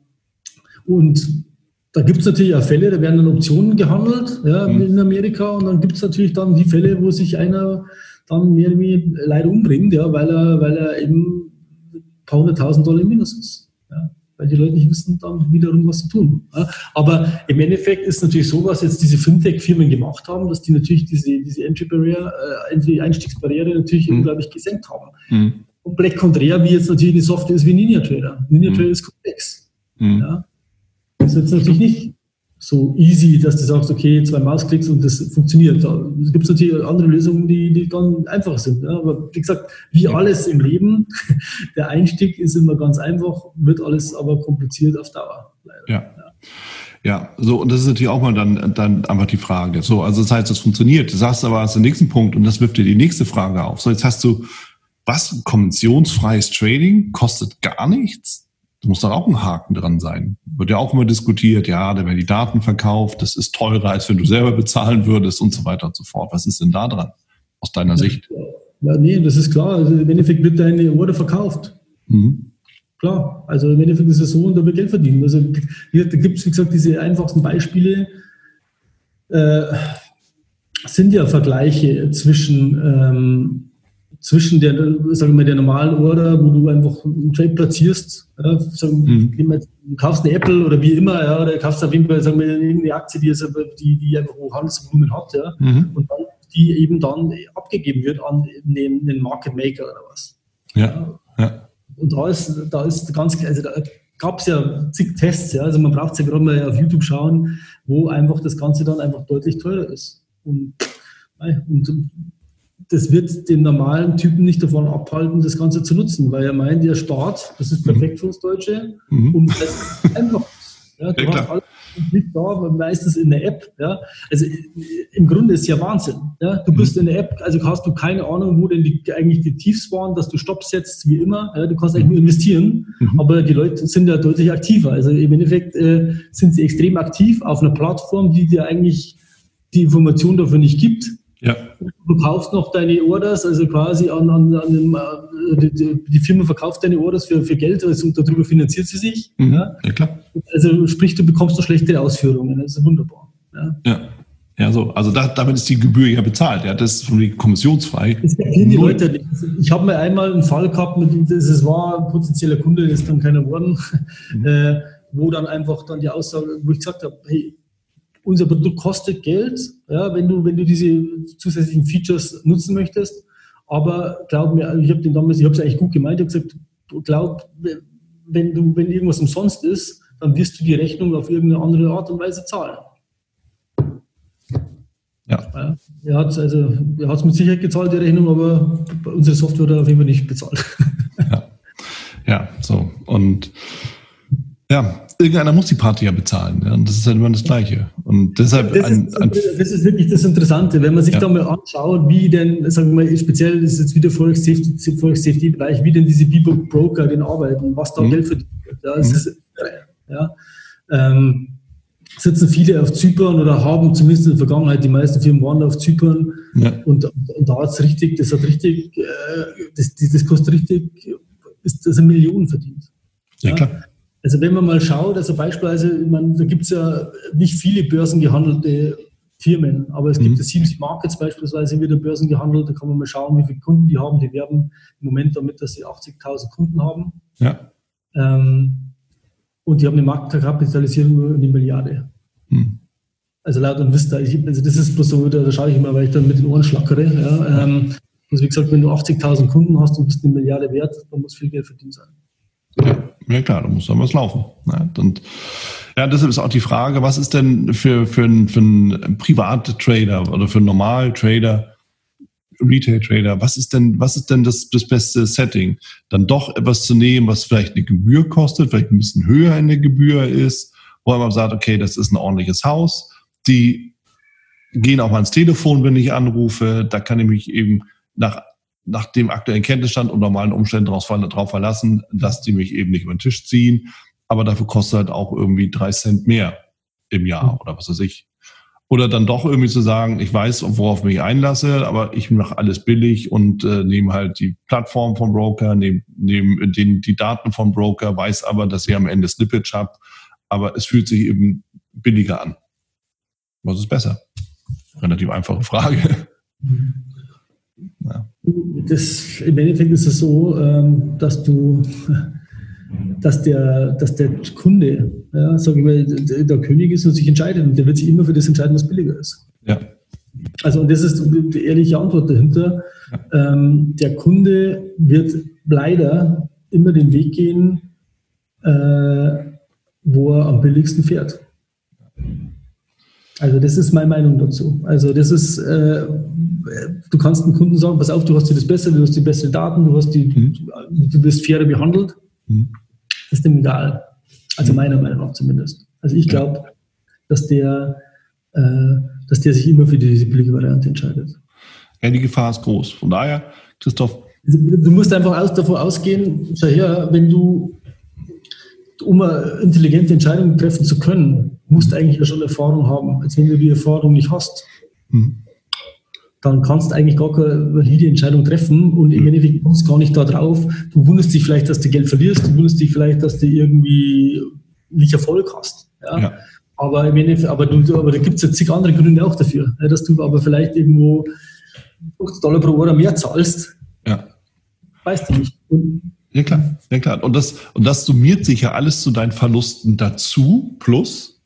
und da gibt es natürlich auch Fälle, da werden dann Optionen gehandelt ja, mhm. in Amerika und dann gibt es natürlich dann die Fälle, wo sich einer dann mehr oder weniger leider umbringt, ja, weil, er, weil er eben ein paar hunderttausend Dollar im Minus ist. Ja, weil die Leute nicht wissen dann wiederum, was sie tun. Ja. Aber im Endeffekt ist natürlich so, was jetzt diese Fintech-Firmen gemacht haben, dass die natürlich diese, diese Entry-Barriere, äh, Einstiegsbarriere natürlich mhm. unglaublich gesenkt haben. Mhm. Komplett konträr, wie jetzt natürlich die Software ist wie Ninja Trader. Ninja mhm. Trader ist komplex. Mhm. Ja. Das ist jetzt natürlich nicht so easy, dass du sagst, okay, zwei Mausklicks und das funktioniert. Da gibt es natürlich andere Lösungen, die, die ganz einfach sind. Aber wie gesagt, wie alles im Leben, (laughs) der Einstieg ist immer ganz einfach, wird alles aber kompliziert auf Dauer. Leider. Ja. ja. Ja, so, und das ist natürlich auch mal dann, dann einfach die Frage. So, also das heißt, das funktioniert. Du sagst aber als den nächsten Punkt und das wirft dir die nächste Frage auf. So, jetzt hast du, was? Konventionsfreies Trading kostet gar nichts? Da muss doch auch ein Haken dran sein. Wird ja auch immer diskutiert, ja, da werden die Daten verkauft, das ist teurer, als wenn du selber bezahlen würdest und so weiter und so fort. Was ist denn da dran, aus deiner ja, Sicht? Ja, nee, das ist klar. Also Im Endeffekt wird deine Order verkauft. Mhm. Klar, also im Endeffekt ist es so und da wird Geld verdienen. Also da gibt es, wie gesagt, diese einfachsten Beispiele. Äh, sind ja Vergleiche zwischen ähm, zwischen der, sagen wir, der normalen Order, wo du einfach einen Trade platzierst, ja, sagen, mhm. du kaufst eine Apple oder wie immer, ja, oder kaufst auf jeden Fall, sagen wir, irgendeine Aktie, die, ist, die, die einfach hoch Handelsvolumen hat, ja, mhm. und dann, die eben dann abgegeben wird an den, den Market Maker oder was. Ja. ja. Und da ist, da ist ganz, also da gab es ja zig Tests, ja, also man braucht es ja gerade mal auf YouTube schauen, wo einfach das Ganze dann einfach deutlich teurer ist. Und, und das wird den normalen Typen nicht davon abhalten, das Ganze zu nutzen, weil er meint, der Staat, das ist perfekt mhm. für uns Deutsche mhm. und das ist einfach. Ja, du ja, hast alles mit da, meistens in der App. Ja. Also im Grunde ist es ja Wahnsinn. Ja. Du bist mhm. in der App, also hast du keine Ahnung, wo denn die, eigentlich die Tiefs waren, dass du Stopp setzt, wie immer. Ja. Du kannst eigentlich nur investieren, mhm. aber die Leute sind ja deutlich aktiver. Also im Endeffekt äh, sind sie extrem aktiv auf einer Plattform, die dir eigentlich die Information dafür nicht gibt. Ja. Du kaufst noch deine Orders, also quasi an, an, an dem, äh, die, die, Firma verkauft deine Orders für, für Geld also, darüber finanziert sie sich. Mhm. Ja. ja. klar. Also sprich, du bekommst noch schlechtere Ausführungen. Das ist wunderbar. Ja. ja. Ja, so. Also da, damit ist die Gebühr ja bezahlt. Ja, das ist von die kommissionsfrei. Das die Leute nicht. Ich habe mir einmal einen Fall gehabt, mit, das war ein potenzieller Kunde, ist dann keiner geworden, mhm. (laughs) äh, wo dann einfach dann die Aussage, wo ich gesagt habe, hey, unser Produkt kostet Geld, ja, wenn, du, wenn du diese zusätzlichen Features nutzen möchtest. Aber glaub mir, ich habe den damals, ich habe es eigentlich gut gemeint, ich habe gesagt, glaub, wenn, du, wenn irgendwas umsonst ist, dann wirst du die Rechnung auf irgendeine andere Art und Weise zahlen. Ja. er hat es also, mit Sicherheit gezahlt, die Rechnung, aber unsere Software hat er auf jeden Fall nicht bezahlt. Ja, ja so. Und ja, irgendeiner muss die Party ja bezahlen. Ja, und das ist halt immer das Gleiche. Und deshalb. Das, ein, ein ist, das ist wirklich das Interessante, wenn man sich ja. da mal anschaut, wie denn, sagen wir mal, speziell ist jetzt wieder Forex Safety, Forex Safety Bereich, wie denn diese B-Book Broker den arbeiten, was da mhm. Geld verdient wird. Ja, mhm. ist, ja. Ähm, sitzen viele auf Zypern oder haben zumindest in der Vergangenheit, die meisten Firmen waren auf Zypern. Ja. Und, und, da hat es richtig, das hat richtig, äh, das, das kostet richtig, ist das eine Million verdient. Ja, klar. Also wenn man mal schaut, also beispielsweise, meine, da gibt es ja nicht viele börsengehandelte Firmen, aber es gibt mhm. ja CMC Markets beispielsweise wieder Börsen gehandelt, da kann man mal schauen, wie viele Kunden die haben. Die werben im Moment damit, dass sie 80.000 Kunden haben. Ja. Ähm, und die haben eine Marktkapitalisierung über eine Milliarde. Mhm. Also laut und Vista, ich, also das ist bloß so, da, da schaue ich immer, weil ich dann mit den Ohren schlackere. Ja. Ähm, also wie gesagt, wenn du 80.000 Kunden hast und bist eine Milliarde wert, dann muss viel Geld verdient sein. Ja. Klar, da muss dann was laufen. Ne? Und ja, deshalb ist auch die Frage, was ist denn für, für, einen, für einen Privattrader oder für einen normalen Trader, Retail-Trader, was ist denn, was ist denn das, das beste Setting? Dann doch etwas zu nehmen, was vielleicht eine Gebühr kostet, vielleicht ein bisschen höher in der Gebühr ist, wo man sagt, okay, das ist ein ordentliches Haus. Die gehen auch mal ins Telefon, wenn ich anrufe. Da kann ich mich eben nach nach dem aktuellen Kenntnisstand und normalen Umständen darauf, verlassen, dass die mich eben nicht über den Tisch ziehen. Aber dafür kostet halt auch irgendwie drei Cent mehr im Jahr mhm. oder was weiß ich. Oder dann doch irgendwie zu sagen, ich weiß, worauf ich mich einlasse, aber ich mache alles billig und äh, nehme halt die Plattform vom Broker, nehme nehm den, die Daten vom Broker, weiß aber, dass ich am Ende Slippage habe, aber es fühlt sich eben billiger an. Was ist besser? Relativ einfache Frage. Das, Im Endeffekt ist es so, ähm, dass du, (laughs) dass der, dass der Kunde, ja, sagen wir, der König ist und sich entscheidet und der wird sich immer für das entscheiden, was billiger ist. Ja. Also, und das ist die ehrliche Antwort dahinter. Ja. Ähm, der Kunde wird leider immer den Weg gehen, äh, wo er am billigsten fährt. Also das ist meine Meinung dazu. Also das ist, äh, du kannst dem Kunden sagen, pass auf, du hast dir das besser, du hast die besseren Daten, du hast die, mhm. du bist fairer behandelt. Mhm. Das ist dem egal. Also meiner Meinung nach zumindest. Also ich glaube, dass der, äh, dass der sich immer für diese billige Variante entscheidet. Ja, die Gefahr ist groß. Von daher, Christoph. Du musst einfach aus, davon ausgehen, schau her, wenn du, um eine intelligente Entscheidung treffen zu können, musst eigentlich ja schon Erfahrung haben. Als wenn du die Erfahrung nicht hast, mhm. dann kannst du eigentlich gar keine valide Entscheidung treffen und im mhm. Endeffekt kommst du gar nicht da drauf. Du wunderst dich vielleicht, dass du Geld verlierst, du wunderst dich vielleicht, dass du irgendwie nicht Erfolg hast. Ja? ja. Aber im Endeffekt, aber, du, aber da gibt es ja zig andere Gründe auch dafür, dass du aber vielleicht irgendwo 50 Dollar pro Uhr mehr zahlst. Ja. Weißt du nicht. Ja klar, ja klar. Und das, und das summiert sich ja alles zu deinen Verlusten dazu, plus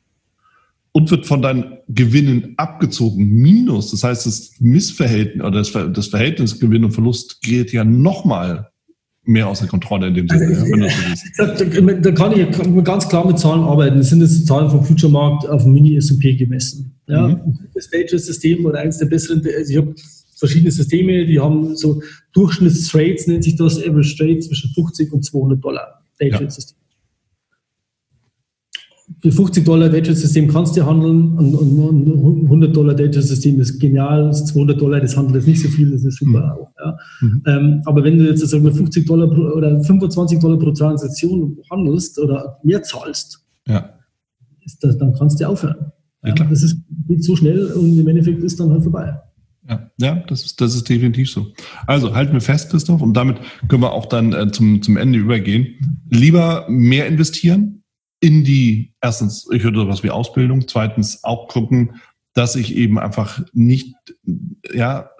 und wird von deinen Gewinnen abgezogen, minus. Das heißt, das Missverhältnis oder das, das Verhältnis Gewinn und Verlust geht ja nochmal mehr außer Kontrolle in dem Sinne. Also, ja, da, da, kann ich ganz klar mit Zahlen arbeiten. Das sind jetzt Zahlen vom Future Markt auf dem Mini-S&P gemessen. Ja, mhm. Das Stages-System oder eines der besseren, also ich habe verschiedene Systeme, die haben so Durchschnittstrades, nennt sich das Average Trade zwischen 50 und 200 Dollar. Day-Trade-System. Für 50 Dollar Day-Trade-System kannst du handeln und, und, und 100 Dollar Day-Trade-System ist genial, 200 Dollar, das handelt jetzt nicht so viel, das ist super mhm. auch. Ja. Mhm. Ähm, aber wenn du jetzt sagen wir 50 Dollar pro, oder 25 Dollar pro Transaktion handelst oder mehr zahlst, ja. das, dann kannst du aufhören. Ja das ist, geht so schnell und im Endeffekt ist dann halt vorbei. Ja, ja das, ist, das ist definitiv so. Also halten wir fest, Christoph, und damit können wir auch dann äh, zum, zum Ende übergehen. Lieber mehr investieren in die, erstens, ich würde sowas wie Ausbildung, zweitens auch gucken, dass ich eben einfach nicht, ja,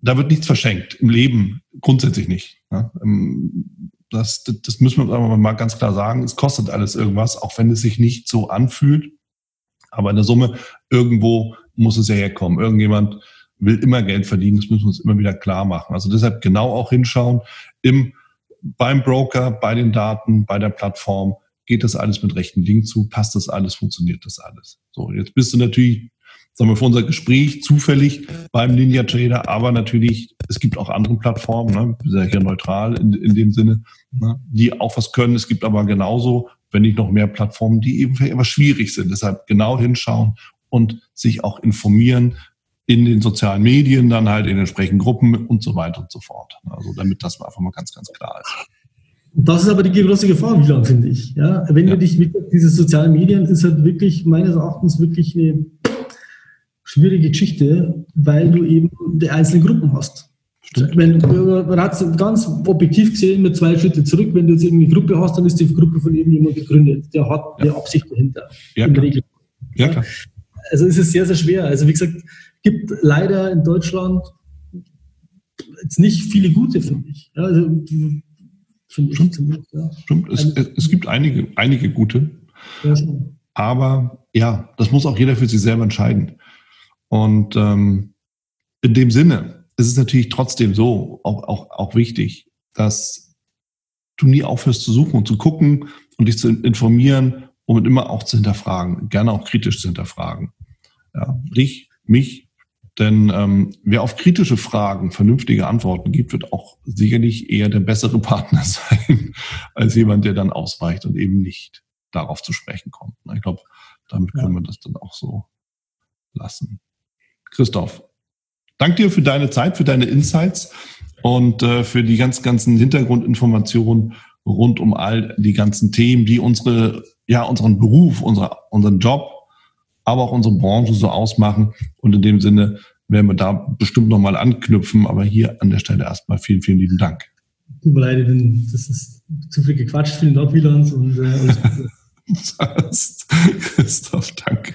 da wird nichts verschenkt im Leben, grundsätzlich nicht. Ja. Ähm, das, das müssen wir aber mal ganz klar sagen. Es kostet alles irgendwas, auch wenn es sich nicht so anfühlt. Aber in der Summe, irgendwo muss es ja herkommen. Irgendjemand will immer Geld verdienen, das müssen wir uns immer wieder klar machen. Also deshalb genau auch hinschauen, im, beim Broker, bei den Daten, bei der Plattform, geht das alles mit rechten Dingen zu, passt das alles, funktioniert das alles. So, jetzt bist du natürlich, sagen wir, für unser Gespräch zufällig beim Ninja Trader, aber natürlich, es gibt auch andere Plattformen, ne, wir hier neutral in, in dem Sinne, ne, die auch was können. Es gibt aber genauso, wenn nicht noch mehr Plattformen, die eben etwas schwierig sind. Deshalb genau hinschauen und sich auch informieren, in den sozialen Medien, dann halt in entsprechenden Gruppen und so weiter und so fort. Also damit das einfach mal ganz, ganz klar ist. Das ist aber die große Gefahr, Wieland, finde ich. Ja, wenn ja. du dich mit diese sozialen Medien ist halt wirklich meines Erachtens wirklich eine schwierige Geschichte, weil du eben die einzelnen Gruppen hast. Stimmt. Wenn, man hat ganz objektiv gesehen mit zwei Schritte zurück, wenn du jetzt irgendeine Gruppe hast, dann ist die Gruppe von irgendjemand gegründet. Der hat ja. eine Absicht dahinter. Ja, in der Regel. Ja, klar. Also es ist sehr, sehr schwer. Also wie gesagt, gibt leider in Deutschland jetzt nicht viele gute, finde ich. Ja, also, finde ich zumindest, ja. Stimmt, es, es, gibt einige, einige gute. Ja, aber ja, das muss auch jeder für sich selber entscheiden. Und ähm, in dem Sinne ist es natürlich trotzdem so, auch, auch, auch wichtig, dass du nie aufhörst zu suchen und zu gucken und dich zu informieren und immer auch zu hinterfragen, gerne auch kritisch zu hinterfragen. Ja, dich, mich denn ähm, wer auf kritische Fragen vernünftige Antworten gibt, wird auch sicherlich eher der bessere (laughs) Partner sein, als jemand, der dann ausweicht und eben nicht darauf zu sprechen kommt. Ich glaube, damit können ja. wir das dann auch so lassen. Christoph, danke dir für deine Zeit, für deine Insights und äh, für die ganz ganzen Hintergrundinformationen rund um all die ganzen Themen, die unsere, ja, unseren Beruf, unsere, unseren Job aber auch unsere Branche so ausmachen. Und in dem Sinne werden wir da bestimmt nochmal anknüpfen. Aber hier an der Stelle erstmal vielen, vielen lieben Dank. Tut mir leid, das ist zu viel gequatscht. Vielen Dank, Wieland. Und, äh, (laughs) Christoph, danke.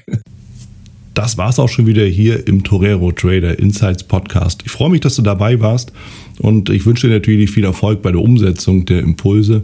Das war's auch schon wieder hier im Torero Trader Insights Podcast. Ich freue mich, dass du dabei warst und ich wünsche dir natürlich viel Erfolg bei der Umsetzung der Impulse